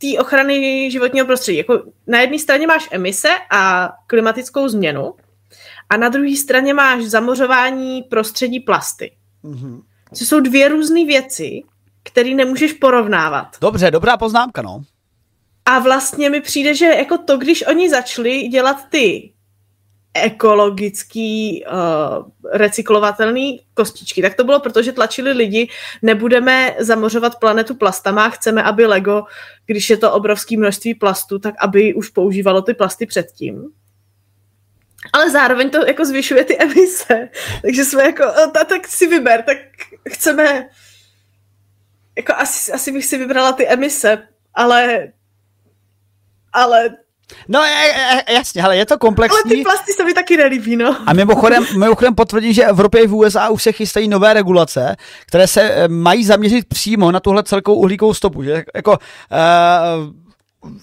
té ochrany životního prostředí. Jako na jedné straně máš emise a klimatickou změnu a na druhé straně máš zamořování prostředí plasty. Mm-hmm. Co jsou dvě různé věci, které nemůžeš porovnávat. Dobře, dobrá poznámka, no. A vlastně mi přijde, že jako to, když oni začali dělat ty ekologický uh, recyklovatelný kostičky, tak to bylo proto, že tlačili lidi, nebudeme zamořovat planetu plastama, chceme, aby Lego, když je to obrovské množství plastu, tak aby už používalo ty plasty předtím. Ale zároveň to jako zvyšuje ty emise. Takže jsme jako, ta, tak si vyber, tak chceme, jako asi, asi bych si vybrala ty emise, ale ale No jasně, ale je to komplexní. Ale ty plasty se mi taky nelíbí, no. A mimochodem, mimochodem potvrdím, že v Evropě i v USA už se chystají nové regulace, které se mají zaměřit přímo na tuhle celkovou uhlíkovou stopu. Že? Jako, uh,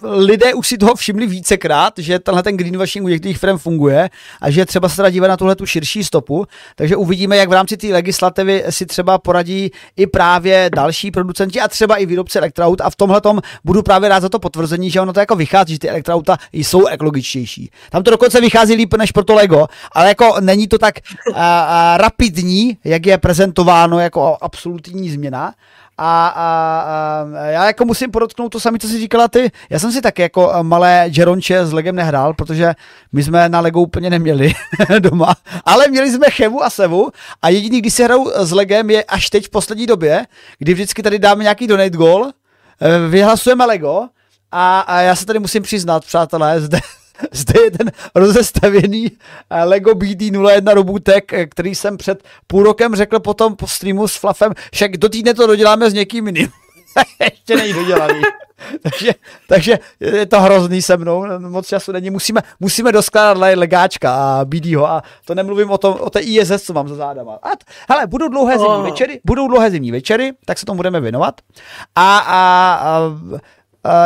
lidé už si toho všimli vícekrát, že tenhle ten greenwashing u některých firm funguje a že třeba se teda dívat na tuhle tu širší stopu, takže uvidíme, jak v rámci té legislativy si třeba poradí i právě další producenti a třeba i výrobci elektroaut. A v tomhle tom budu právě rád za to potvrzení, že ono to jako vychází, že ty elektroauta jsou ekologičtější. Tam to dokonce vychází líp než pro to Lego, ale jako není to tak uh, uh, rapidní, jak je prezentováno jako absolutní změna, a, a, a já jako musím podotknout to samé, co jsi říkala ty. Já jsem si taky jako malé Jeronče s Legem nehrál, protože my jsme na Lego úplně neměli doma, ale měli jsme Chevu a Sevu a jediný, když si hraju s Legem je až teď v poslední době, kdy vždycky tady dáme nějaký donate goal, eh, vyhlasujeme Lego a, a já se tady musím přiznat, přátelé, zde zde je ten rozestavěný eh, Lego BD01 Robutek, eh, který jsem před půl rokem řekl potom po streamu s Flafem, však do týdne to doděláme s někým jiným. Ještě není dodělaný. takže, takže je to hrozný se mnou, moc času není. Musíme, musíme doskládat legáčka a BDho a to nemluvím o, tom, o té ISS, co mám za zádama. A t- hele, budou dlouhé zimní oh. večery, budou dlouhé zimní večery, tak se tomu budeme věnovat. A, a, a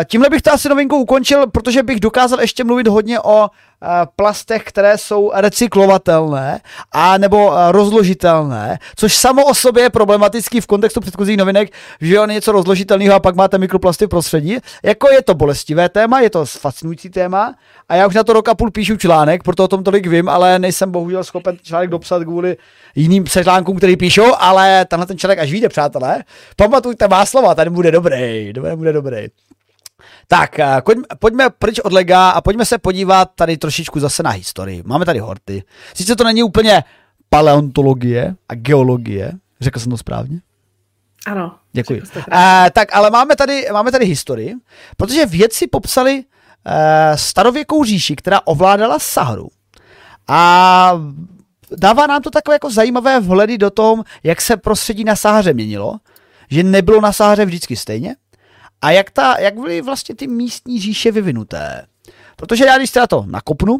Tímhle bych to asi novinku ukončil, protože bych dokázal ještě mluvit hodně o plastech, které jsou recyklovatelné a nebo rozložitelné, což samo o sobě je problematický v kontextu předchozích novinek, že on je něco rozložitelného a pak máte mikroplasty v prostředí. Jako je to bolestivé téma, je to fascinující téma a já už na to rok a půl píšu článek, proto o tom tolik vím, ale nejsem bohužel schopen článek dopsat kvůli jiným článkům, který píšou, ale tenhle ten článek až vyjde, přátelé. Pamatujte má slova, tady bude dobrý, bude dobrý. Tak, eh, pojďme pryč od lega a pojďme se podívat tady trošičku zase na historii. Máme tady horty. Sice to není úplně paleontologie a geologie, řekl jsem to správně? Ano. Děkuji. Uh, tak, ale máme tady, máme tady historii, protože vědci popsali uh, starověkou říši, která ovládala Saharu. A dává nám to takové jako zajímavé vhledy do tom, jak se prostředí na Sahaře měnilo, že nebylo na Sahaře vždycky stejně, a jak, ta, jak byly vlastně ty místní říše vyvinuté. Protože já když teda to nakopnu,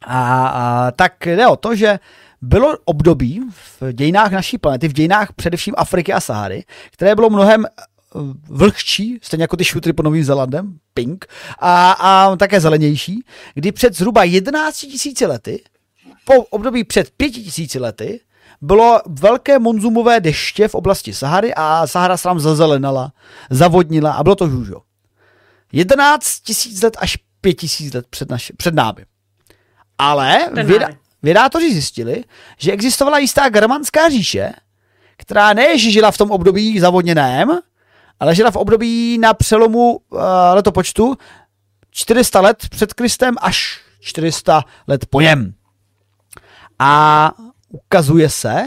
a, a, tak jde o to, že bylo období v dějinách naší planety, v dějinách především Afriky a Sahary, které bylo mnohem vlhčí, stejně jako ty šutry pod Novým Zelandem, pink, a, a také zelenější, kdy před zhruba 11 tisíci lety, po období před 5 tisíci lety, bylo velké monzumové deště v oblasti Sahary a Sahara se tam zazelenala, zavodnila a bylo to žužo. 11 tisíc let až 5 tisíc let před, naši, před námi. Ale věda, vědátoři zjistili, že existovala jistá germanská říše, která ne, že žila v tom období zavodněném, ale žila v období na přelomu uh, letopočtu 400 let před Kristem až 400 let po něm. A ukazuje se,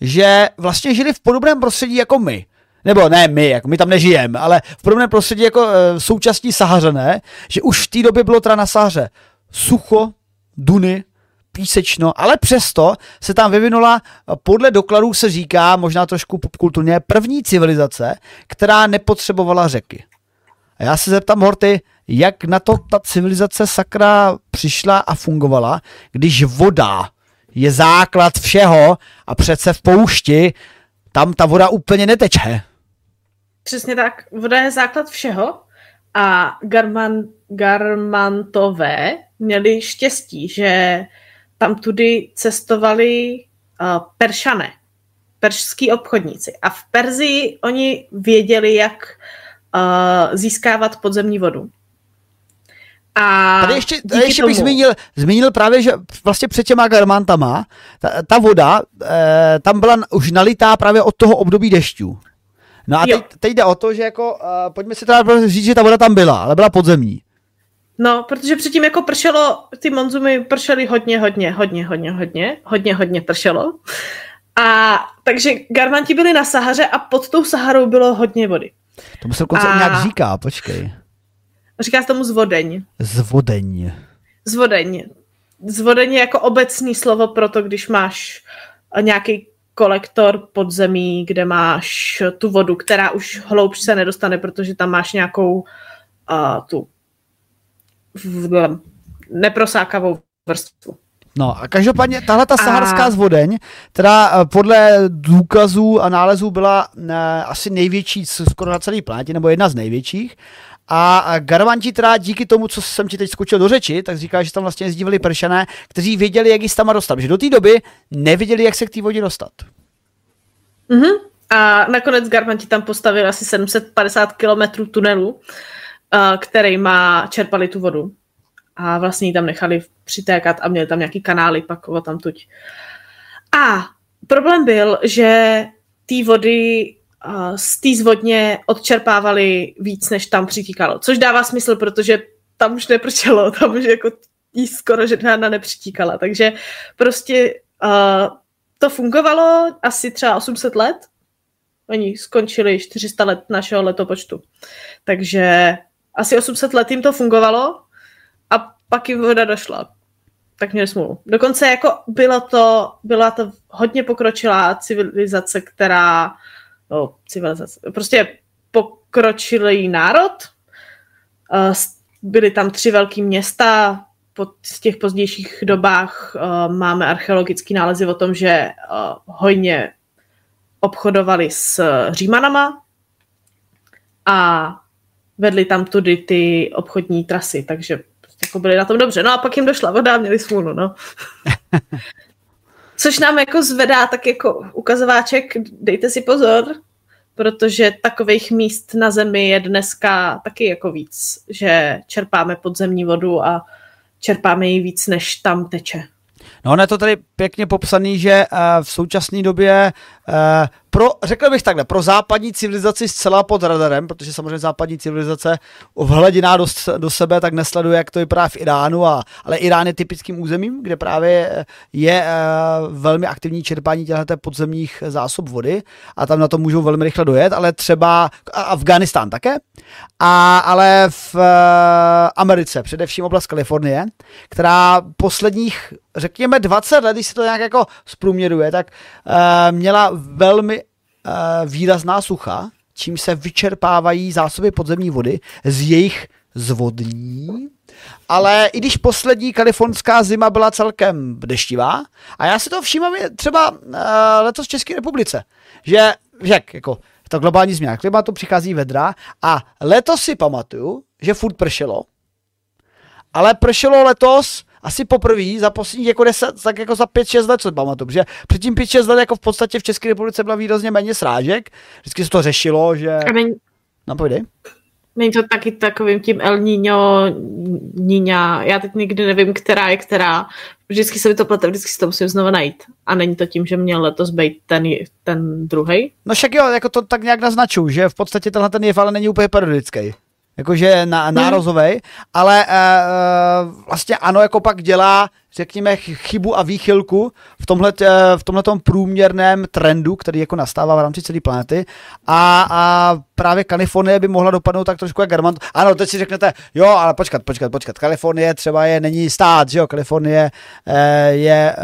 že vlastně žili v podobném prostředí jako my. Nebo ne my, jako my tam nežijeme, ale v podobném prostředí jako e, současní Sahařané, že už v té době bylo teda na Sahaře sucho, duny, písečno, ale přesto se tam vyvinula, podle dokladů se říká, možná trošku popkulturně, první civilizace, která nepotřebovala řeky. A já se zeptám, Horty, jak na to ta civilizace sakra přišla a fungovala, když voda je základ všeho a přece v poušti tam ta voda úplně neteče. Přesně tak, voda je základ všeho a Garman, Garmantové měli štěstí, že tam tudy cestovali uh, Peršané, peršský obchodníci. A v Perzii oni věděli, jak uh, získávat podzemní vodu. A tady ještě, tady ještě tomu... bych zmínil, zmínil právě, že vlastně před těma garmantama ta, ta voda e, tam byla už nalitá právě od toho období dešťů. No a teď, teď jde o to, že jako, uh, pojďme si teda říct, že ta voda tam byla, ale byla podzemní. No, protože předtím jako pršelo, ty monzumy pršely hodně, hodně, hodně, hodně, hodně, hodně, hodně pršelo. A takže garmanti byli na Sahaře a pod tou Saharou bylo hodně vody. Tomu se dokonce a... nějak říká, počkej. Říká se tomu zvodeň. Zvodeň. Zvodeň. Zvodeň je jako obecný slovo pro to, když máš nějaký kolektor podzemí, kde máš tu vodu, která už hloubš se nedostane, protože tam máš nějakou uh, tu v, neprosákavou vrstvu. No a každopádně tahle ta saharská a... zvodeň, která podle důkazů a nálezů byla ne, asi největší skoro na celý planetě, nebo jedna z největších, a Garvanti teda díky tomu, co jsem ti teď skočil do řeči, tak říká, že tam vlastně jezdívali pršané, kteří věděli, jak ji tam dostat. Že do té doby nevěděli, jak se k té vodě dostat. Mm-hmm. A nakonec Garvanti tam postavili asi 750 kilometrů tunelu, který má čerpali tu vodu. A vlastně ji tam nechali přitékat a měli tam nějaký kanály pak tam tuď. A problém byl, že té vody z té zvodně odčerpávali víc, než tam přitíkalo. Což dává smysl, protože tam už neprčelo, tam už jako jí skoro žádná nepřitíkala. Takže prostě uh, to fungovalo asi třeba 800 let. Oni skončili 400 let našeho letopočtu. Takže asi 800 let jim to fungovalo a pak jim voda došla. Tak měli smůlu. Dokonce jako bylo to, byla to hodně pokročilá civilizace, která no, civilizace, prostě pokročilý národ. Byly tam tři velké města, po těch pozdějších dobách máme archeologické nálezy o tom, že hojně obchodovali s Římanama a vedli tam tudy ty obchodní trasy, takže prostě jako byli na tom dobře. No a pak jim došla voda a měli smůlu, no. Což nám jako zvedá tak jako ukazováček, dejte si pozor, protože takových míst na zemi je dneska taky jako víc, že čerpáme podzemní vodu a čerpáme ji víc, než tam teče. No, ono je to tady pěkně popsaný, že uh, v současné době uh, pro, řekl bych takhle, pro západní civilizaci zcela pod radarem, protože samozřejmě západní civilizace vhleděná do, do sebe, tak nesleduje, jak to vypadá v Iránu, a, ale Irán je typickým územím, kde právě je uh, velmi aktivní čerpání těchto podzemních zásob vody a tam na to můžou velmi rychle dojet, ale třeba Afganistán také, a, ale v uh, Americe, především oblast Kalifornie, která posledních řekněme 20 let, když se to nějak jako zprůměruje, tak uh, měla velmi výrazná sucha, čím se vyčerpávají zásoby podzemní vody z jejich zvodní, ale i když poslední kalifornská zima byla celkem deštivá, a já si to všímám třeba uh, letos v České republice, že jak, jako ta globální změna klimatu přichází vedra a letos si pamatuju, že furt pršelo, ale pršelo letos asi poprvé za poslední jako deset, tak jako za 5-6 let, co pamatuju, protože předtím 5-6 let jako v podstatě v České republice byla výrazně méně srážek, vždycky se to řešilo, že... A není, No pojdej. není to taky takovým tím El Niño, Niña, já teď nikdy nevím, která je která. Vždycky se mi to plete, vždycky si to musím znovu najít. A není to tím, že měl letos být ten, ten druhý. No však jo, jako to tak nějak naznačuju, že v podstatě tenhle ten jev ale není úplně periodický. Jakože na, nárazovej, ale uh, vlastně ano, jako pak dělá, řekněme, ch- chybu a výchylku v tomhle, v tomhletom průměrném trendu, který jako nastává v rámci celé planety. A, a právě Kalifornie by mohla dopadnout tak trošku jak Garmant. Ano, teď si řeknete, jo, ale počkat, počkat, počkat, Kalifornie třeba je, není stát, že jo, Kalifornie eh, je eh,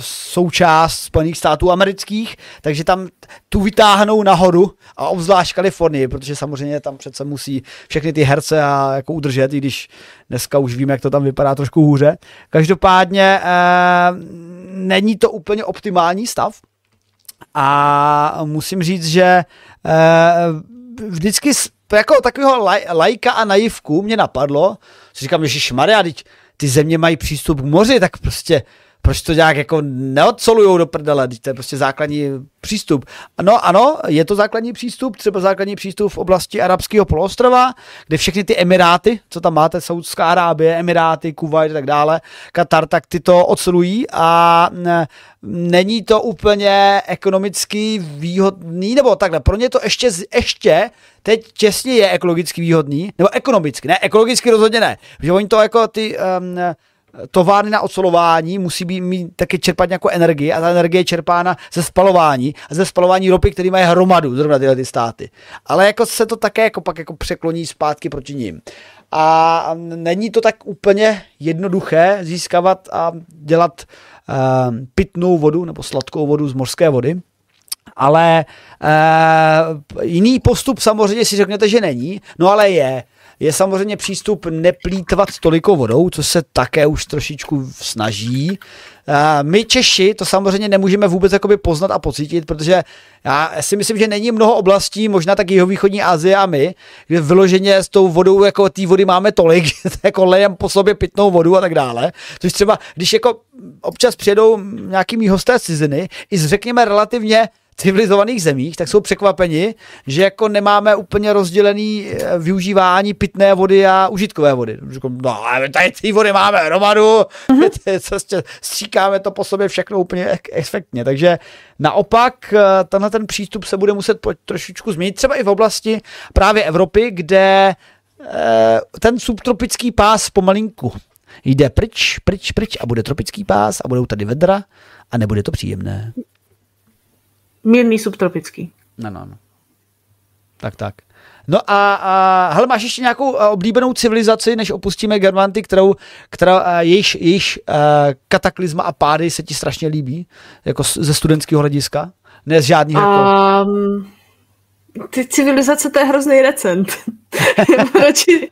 součást Spojených států amerických, takže tam tu vytáhnou nahoru a obzvlášť Kalifornii, protože samozřejmě tam přece musí všechny ty herce a jako udržet, i když dneska už víme, jak to tam vypadá trošku hůře. Každopádně eh, není to úplně optimální stav a musím říct, že eh, vždycky jako takového laj, lajka a naivku mě napadlo, si říkám, že Maria, teď ty země mají přístup k moři, tak prostě proč to nějak jako neodsolujou do prdele, to je prostě základní přístup. No ano, je to základní přístup, třeba základní přístup v oblasti arabského poloostrova, kde všechny ty emiráty, co tam máte, Saudská Arábie, Emiráty, Kuwait a tak dále, Katar, tak ty to ocelují a ne, není to úplně ekonomicky výhodný, nebo takhle, pro ně to ještě, ještě teď těsně je ekologicky výhodný, nebo ekonomicky, ne, ekologicky rozhodně ne, že oni to jako ty um, továrny na ocelování musí být, mít taky čerpat nějakou energii a ta energie je čerpána ze spalování a ze spalování ropy, který mají hromadu, zrovna tyhle ty státy. Ale jako se to také jako pak jako překloní zpátky proti ním. A není to tak úplně jednoduché získávat a dělat uh, pitnou vodu nebo sladkou vodu z mořské vody. Ale uh, jiný postup samozřejmě si řeknete, že není, no ale je. Je samozřejmě přístup neplýtvat toliko vodou, co se také už trošičku snaží. My Češi to samozřejmě nemůžeme vůbec jakoby poznat a pocítit, protože já si myslím, že není mnoho oblastí, možná tak jihovýchodní Asie a my, kde vyloženě s tou vodou, jako té vody máme tolik, jako lejem po sobě pitnou vodu a tak dále. Což třeba, když jako občas přijedou nějaký hosté ciziny, i z řekněme relativně civilizovaných zemích, tak jsou překvapeni, že jako nemáme úplně rozdělený eh, využívání pitné vody a užitkové vody. No, tady ty vody máme hromadu, mm-hmm. stříkáme to po sobě všechno úplně ek- efektně. Takže naopak eh, tenhle ten přístup se bude muset po- trošičku změnit, třeba i v oblasti právě Evropy, kde eh, ten subtropický pás pomalinku jde pryč, pryč, pryč a bude tropický pás a budou tady vedra a nebude to příjemné. Mírný subtropický. No, no, no. Tak, tak. No a, a hele, máš ještě nějakou a, oblíbenou civilizaci, než opustíme Germanty, kterou, která, jejíž, jejíž a, kataklizma a pády se ti strašně líbí, jako ze studentského hlediska? Ne z žádných jako... Um, ty civilizace, to je hrozný recent. radši,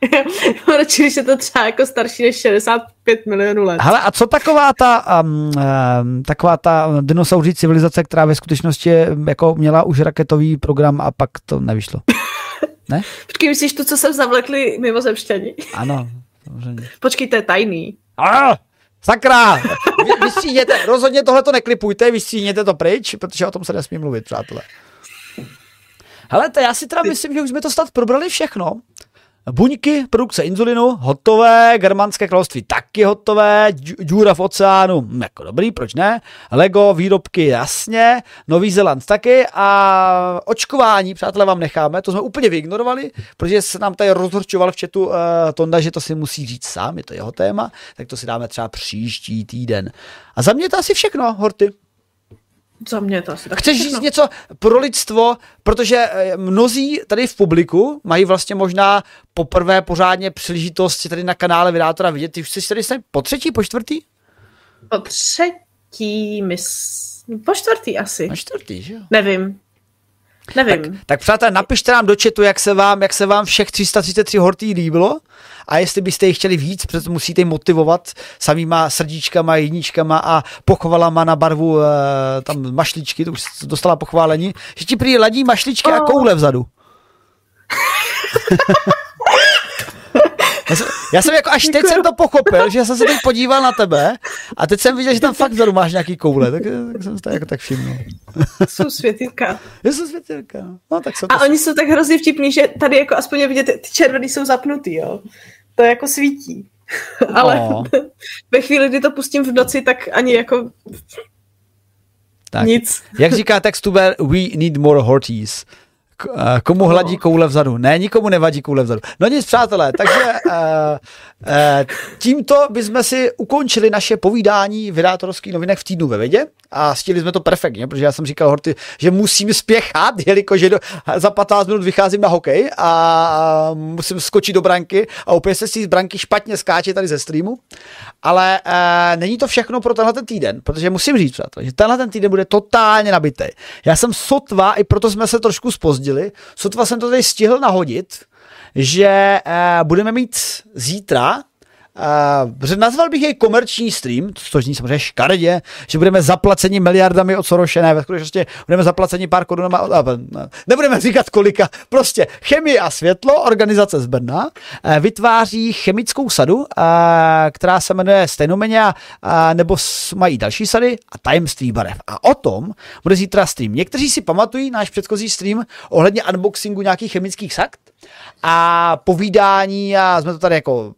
radši, když je to třeba jako starší než 65 milionů let. Hele, a co taková ta, um, um, taková ta dinosauří civilizace, která ve skutečnosti jako měla už raketový program a pak to nevyšlo? Ne? Počkej, myslíš tu, co jsem zavlekli mimozemšťani? Ano, samozřejmě. Počkej, to je tajný. A, sakra! Vy, vystříhněte, rozhodně tohle to neklipujte, vystříhněte to pryč, protože o tom se nesmí mluvit, přátelé. Hele, to já si teda myslím, že už jsme to snad probrali všechno. Buňky, produkce inzulinu, hotové, germánské království taky hotové, džůra v oceánu, hm, jako dobrý, proč ne? Lego, výrobky, jasně, Nový Zéland taky a očkování, přátelé, vám necháme, to jsme úplně vyignorovali, protože se nám tady rozhorčoval v chatu uh, Tonda, že to si musí říct sám, je to jeho téma, tak to si dáme třeba příští týden. A za mě je to asi všechno, Horty. Za mě to asi tak Chceš říct něco pro lidstvo, protože eh, mnozí tady v publiku mají vlastně možná poprvé pořádně příležitost tady na kanále Vydátora vidět. Ty už jsi tady snad po třetí, po čtvrtý? Po třetí, mis... po čtvrtý asi. Na čtvrtý, že jo? Nevím. Nevím. Tak, tak přátelé, napište nám do chatu, jak se vám, jak se vám všech 333 hortý líbilo a jestli byste jich chtěli víc, protože musíte jim motivovat samýma srdíčkama, jedničkama a pochvalama na barvu e, tam mašličky, to už dostala pochválení, že ti prý ladí mašličky oh. a koule vzadu. Já jsem, já jsem jako až teď jsem to pochopil, že jsem se teď podíval na tebe a teď jsem viděl, že tam fakt vzadu máš nějaký koule, tak, tak jsem to jako tak všiml. Jsou světilka. Jsou světilka. No, tak a to... oni jsou tak hrozně vtipní, že tady jako aspoň je vidět, ty červený jsou zapnutý, jo. To jako svítí. Ale oh. ve chvíli, kdy to pustím v noci, tak ani jako tak. nic. Jak říká textuber, we need more horties. Eh, komu hladí koule vzadu? Ne, nikomu nevadí koule vzadu. No nic, přátelé, takže uh, uh, tímto bychom si ukončili naše povídání vydátorských novinách v týdnu ve vědě a stihli jsme to perfektně, protože já jsem říkal Horty, že musím spěchat, jelikož do, za 15 minut vycházím na hokej a musím skočit do branky a opět se z branky špatně skáče tady ze streamu. Ale uh, není to všechno pro tenhle ten týden, protože musím říct, přátelé, že tenhle ten týden bude totálně nabitý. Já jsem sotva, i proto jsme se trošku spozdili, sotva jsem to tady stihl nahodit, že uh, budeme mít zítra Uh, nazval bych jej komerční stream, což zní samozřejmě škaredě, že budeme zaplaceni miliardami od Soroše, ne, ve skutečnosti budeme zaplaceni pár korunama, od, uh, nebudeme říkat kolika, prostě chemie a světlo, organizace z Brna, uh, vytváří chemickou sadu, uh, která se jmenuje Stejnomenia, uh, nebo mají další sady a tajemství barev. A o tom bude zítra stream. Někteří si pamatují náš předchozí stream ohledně unboxingu nějakých chemických sakt a povídání a jsme to tady jako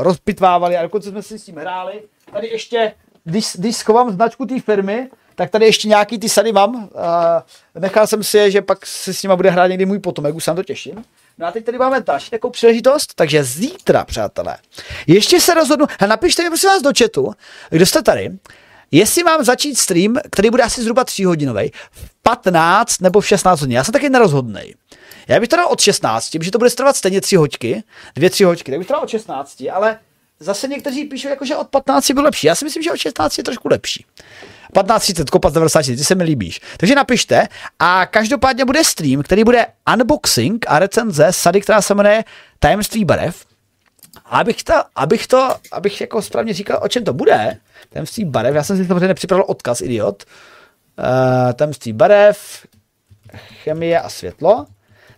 rozpitvávali a dokonce jsme si s tím hráli. Tady ještě, když, když schovám značku té firmy, tak tady ještě nějaký ty sady mám. Uh, nechal jsem si že pak se s nima bude hrát někdy můj potomek, už se na to těším. No a teď tady máme další takovou příležitost, takže zítra, přátelé, ještě se rozhodnu, a napište mi prosím vás do chatu, kdo jste tady, jestli mám začít stream, který bude asi zhruba 3 hodinový, v 15 nebo v 16 hodin. Já jsem taky nerozhodnej. Já bych to dal od 16, protože to bude trvat stejně 3 hoďky, 2-3 hoďky, tak bych to dal od 16, ale zase někteří píšou, jako, že od 15 bylo lepší. Já si myslím, že od 16 je trošku lepší. 15.30, kopat 90, ty se mi líbíš. Takže napište a každopádně bude stream, který bude unboxing a recenze sady, která se jmenuje Tajemství barev. A abych to, abych to, abych jako správně říkal, o čem to bude, tajemství barev, já jsem si samozřejmě nepřipravil odkaz, idiot. Uh, tajemství barev, chemie a světlo.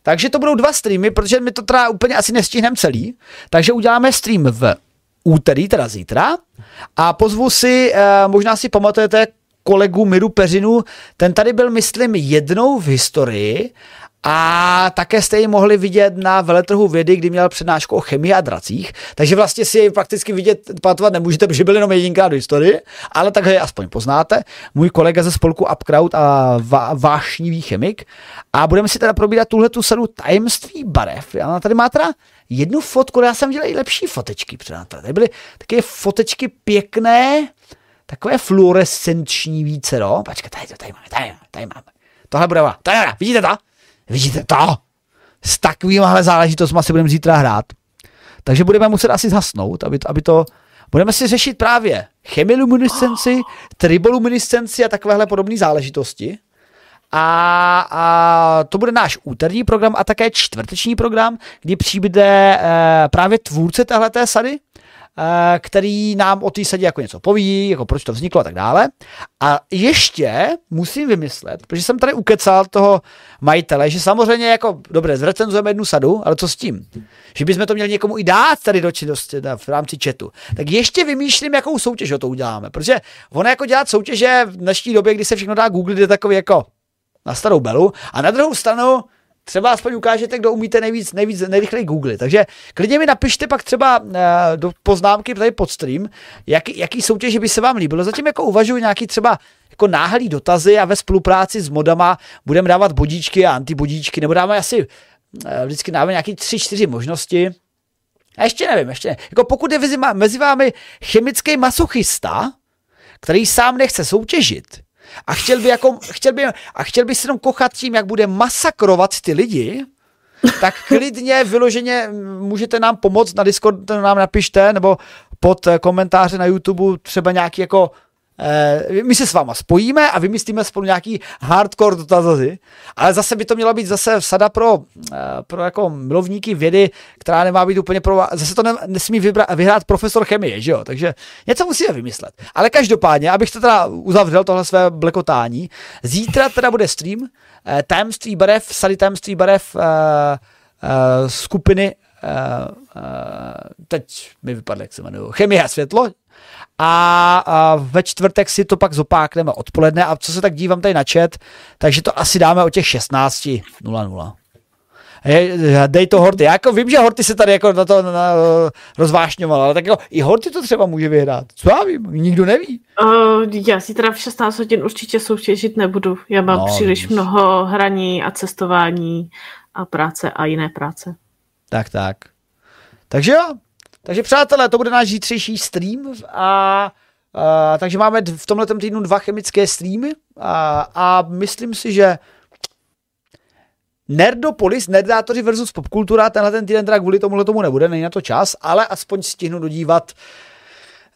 Takže to budou dva streamy, protože my to teda úplně asi nestihneme celý. Takže uděláme stream v úterý, teda zítra. A pozvu si, eh, možná si pamatujete, kolegu Miru Peřinu, ten tady byl, myslím, jednou v historii a také jste ji mohli vidět na veletrhu vědy, kdy měl přednášku o chemii a dracích. Takže vlastně si jej prakticky vidět, pamatovat nemůžete, protože byl jenom jedinkrát do historii, ale takhle aspoň poznáte. Můj kolega ze spolku Upcrowd a vášnivý chemik. A budeme si teda probírat tuhle tu sadu tajemství barev. A tady má teda jednu fotku, já jsem dělal i lepší fotečky. Tady byly také fotečky pěkné, takové fluorescenční více, no. Počkej, tady, tady máme, tady máme, tady máme. Tohle bude, tady, vidíte to? Vidíte to? S takovýmhle záležitostmi si budeme zítra hrát. Takže budeme muset asi zhasnout, aby to, aby to budeme si řešit právě chemiluminescenci, triboluminescenci a takovéhle podobné záležitosti. A, a to bude náš úterní program a také čtvrteční program, kdy přijde e, právě tvůrce téhleté sady, který nám o té sadě jako něco poví, jako proč to vzniklo a tak dále. A ještě musím vymyslet, protože jsem tady ukecal toho majitele, že samozřejmě jako, dobře, zrecenzujeme jednu sadu, ale co s tím? Že bychom to měli někomu i dát tady do činnosti v rámci chatu. Tak ještě vymýšlím, jakou soutěž o to uděláme, protože ono jako dělat soutěže v dnešní době, kdy se všechno dá Google, je takový jako na starou belu. A na druhou stranu, třeba aspoň ukážete, kdo umíte nejvíc, nejvíc nejrychleji Google. Takže klidně mi napište pak třeba uh, do poznámky tady pod stream, jaký, jaký soutěže by se vám líbilo. Zatím jako uvažuji nějaký třeba jako náhlý dotazy a ve spolupráci s modama budeme dávat bodíčky a antibodíčky, nebo dáme asi uh, vždycky dáme nějaký tři, čtyři možnosti. A ještě nevím, ještě ne. Jako pokud je mezi vámi chemický masochista, který sám nechce soutěžit, a chtěl by, jako, chtěl by, a chtěl by se jenom kochat tím, jak bude masakrovat ty lidi, tak klidně vyloženě můžete nám pomoct na Discord, nám napište, nebo pod komentáře na YouTube třeba nějaký jako Eh, my se s váma spojíme a vymyslíme spolu nějaký hardcore dotazy, ale zase by to měla být zase vsada pro, eh, pro jako milovníky vědy, která nemá být úplně pro... Zase to ne, nesmí vybra, vyhrát profesor chemie, že jo? Takže něco musíme vymyslet. Ale každopádně, abych to teda uzavřel tohle své blekotání, zítra teda bude stream, eh, tajemství barev, sady tajemství barev uh, uh, skupiny uh, uh, teď mi vypadlo, jak se jmenuju, Chemie a světlo, a, a ve čtvrtek si to pak zopákneme odpoledne a co se tak dívám tady na chat, takže to asi dáme o těch 16.00. Hej, dej to Horty. Já jako vím, že Horty se tady jako na to na, rozvášňoval, ale tak jako i Horty to třeba může vyhrát. Co já vím, nikdo neví. Uh, já si teda v 16 hodin určitě soutěžit nebudu. Já mám no, příliš víš. mnoho hraní a cestování a práce a jiné práce. Tak, tak. Takže jo, takže přátelé, to bude náš zítřejší stream a a takže máme v tomhle týdnu dva chemické streamy a, a myslím si, že Nerdopolis, nerdátoři versus popkultura, tenhle ten týden teda kvůli tomuhle tomu nebude, není na to čas, ale aspoň stihnu dodívat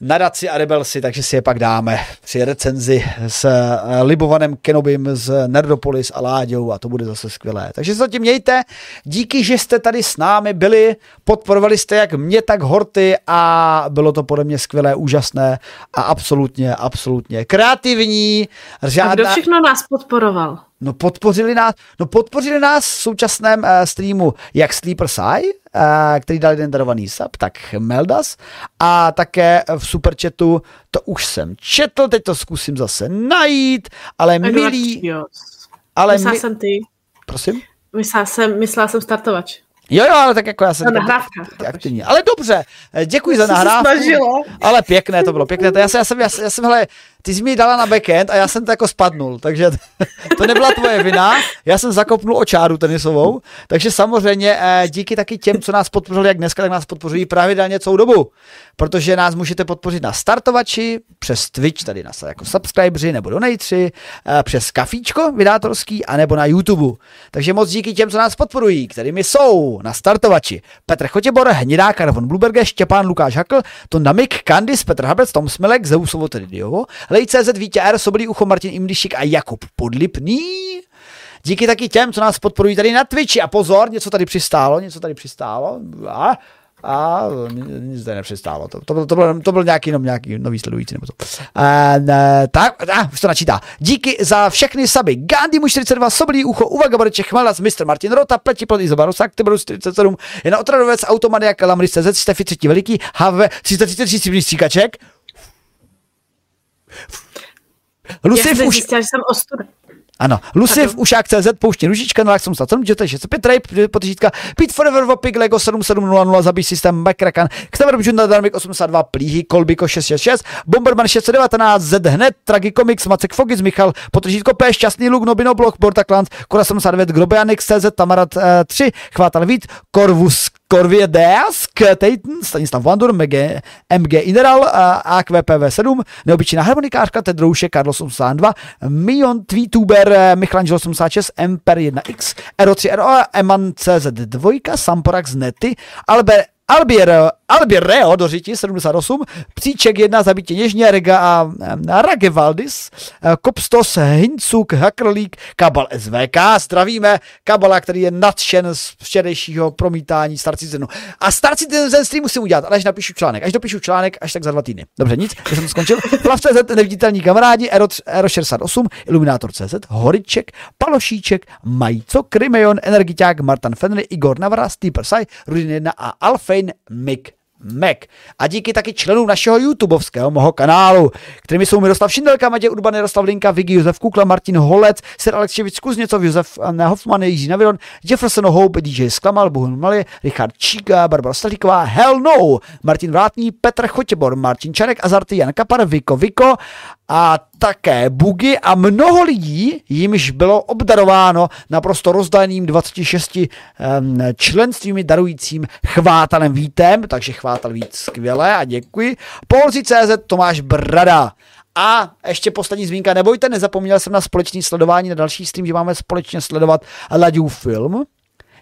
nadaci a rebelsi, takže si je pak dáme při recenzi s eh, Libovanem Kenobim z Nerdopolis a Láďou a to bude zase skvělé. Takže se zatím mějte, díky, že jste tady s námi byli, podporovali jste jak mě, tak Horty a bylo to podle mě skvělé, úžasné a absolutně, absolutně kreativní. Žádná... A kdo všechno nás podporoval? No podpořili nás, no podpořili nás v současném uh, streamu jak Sleeper Sai, uh, který dal jeden darovaný sub, tak Meldas a také v superchatu, to už jsem četl, teď to zkusím zase najít, ale milý... Ale Myslela mi... jsem ty. Prosím? Myslela jsem, myslela jsem startovač. Jo, jo, ale tak jako já jsem... nahrávka. Aktivní. Ale dobře, děkuji za nahrávku. Ale pěkné to bylo, pěkné. To já jsem, já jsem, já jsem, já jsem hele, ty jsi mi dala na backend a já jsem to jako spadnul, takže to nebyla tvoje vina, já jsem zakopnul o čáru tenisovou, takže samozřejmě eh, díky taky těm, co nás podpořili jak dneska, tak nás podpořují pravidelně celou dobu, protože nás můžete podpořit na startovači, přes Twitch, tady na jako subscriberi nebo donatři, eh, přes kafíčko vydátorský, anebo na YouTube. Takže moc díky těm, co nás podporují, kterými jsou na startovači Petr Chotěbor, Hnidá Karvon Bluberge, Štěpán Lukáš Hakl, Tonda Mik, Kandis, Petr Habec, Tom Smilek, Zeusovo tedy Diovo, Lej.cz, Vítě R, Sobolí ucho, Martin Imdišik a Jakub Podlipný. Díky taky těm, co nás podporují tady na Twitchi. A pozor, něco tady přistálo, něco tady přistálo. A a nic zde nepřestálo. To, to, to, byl, to byl nějaký, no, nějaký nový sledující. Nebo to. A, ne, tak, a, už to načítá. Díky za všechny saby. Gandhi mu 42, Soblí ucho, Uvaga Bareček, Chmelac, Mr. Martin Rota, Pleti Plot Izoba Rosak, Tyberu 47, Jen Otradovec, Automaniak, Lamris CZ, Stefy 3 Veliký, HV 333 stříkaček. Jsem už... zjistila, že jsem ostuda. Ano, Lucy v CZ, pouští ružička, 087, že to je 605, Rape, potřítka, Pete Forever, Vopik, Lego 7700, zabij systém, McCracken, Xaver Junda, Dynamic 82, Plíhy, Kolbiko 666, Bomberman 619, Z hned, Tragicomics, Macek Fogis, Michal, potržítko P, Šťastný luk, Nobino Blok, Borta Clans, Kora 79, Grobeanix, CZ, Tamarat uh, 3, Chvátal Vít, Corvus, Corvie Deask, Titan, Stanislav Vandur, MG, MG Ineral, AQPV7, Neobyčejná harmonikářka, Tedrouše, Carlos 82, Mion, Tweetuber, Michelangelo 86, Emper 1X, Ero 3 RO, Eman CZ2, Samporax Nety, Albert Albier, Albireo do řiti 78, Psíček 1 zabitě Rega a, a Ragevaldis, Kopstos, Hincuk, Hakrlík, Kabal SVK, zdravíme Kabala, který je nadšen z včerejšího promítání Star Citizenu. A Star Citizen stream musím udělat, ale až napíšu článek, až dopíšu článek, až tak za dva týdny. Dobře, nic, já jsem to skončil. Plav.cz, neviditelní kamarádi, Ero, Ero 68, Iluminátor.cz, Horiček, Palošíček, Majco, Krymeon, Energiťák, Martin Fenry, Igor Navara, Steeper Sai, Rudin 1 a Alfej Wayne Mac. A díky taky členům našeho YouTubeovského moho kanálu, kterými jsou Miroslav Šindelka, Matěj Urban, Jaroslav Linka, Vigi, Josef Kukla, Martin Holec, Sir Alekševič Kuzněcov, Josef Hoffman, Jiří Naviron, Jefferson Hope, DJ Sklamal, Bohun Mali, Richard Číka, Barbara Stalíková, Hell No, Martin Vrátný, Petr Chotěbor, Martin Čarek, Azarty, Jan Kapar, Viko Viko a také bugy a mnoho lidí, jimž bylo obdarováno naprosto rozdaným 26 um, členstvími darujícím chvátalem vítem, takže chvátal víc skvěle a děkuji. CZ Tomáš Brada. A ještě poslední zmínka, nebojte, nezapomněl jsem na společné sledování, na další stream, že máme společně sledovat Laďův film.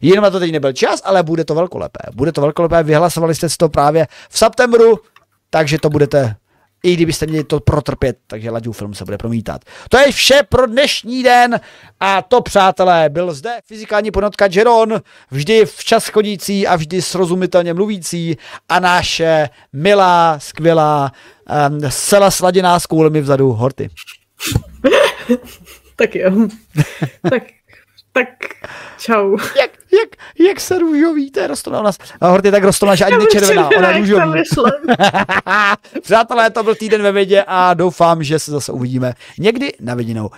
Jenom na to teď nebyl čas, ale bude to velkolepé. Bude to velkolepé, vyhlasovali jste si to právě v septembru, takže to budete i kdybyste měli to protrpět, takže Laďův film se bude promítat. To je vše pro dnešní den a to, přátelé, byl zde fyzikální podnotka Jeron, vždy včas chodící a vždy srozumitelně mluvící a naše milá, skvělá, um, zcela sladěná s koulemi vzadu Horty. tak jo. tak tak čau. Jak, jak, jak se růžový, to je rostomil u nás. A Horty tak rostomil, že ani nečervená, ona je růžový. Přátelé, to byl týden ve vědě a doufám, že se zase uvidíme někdy na viděnou.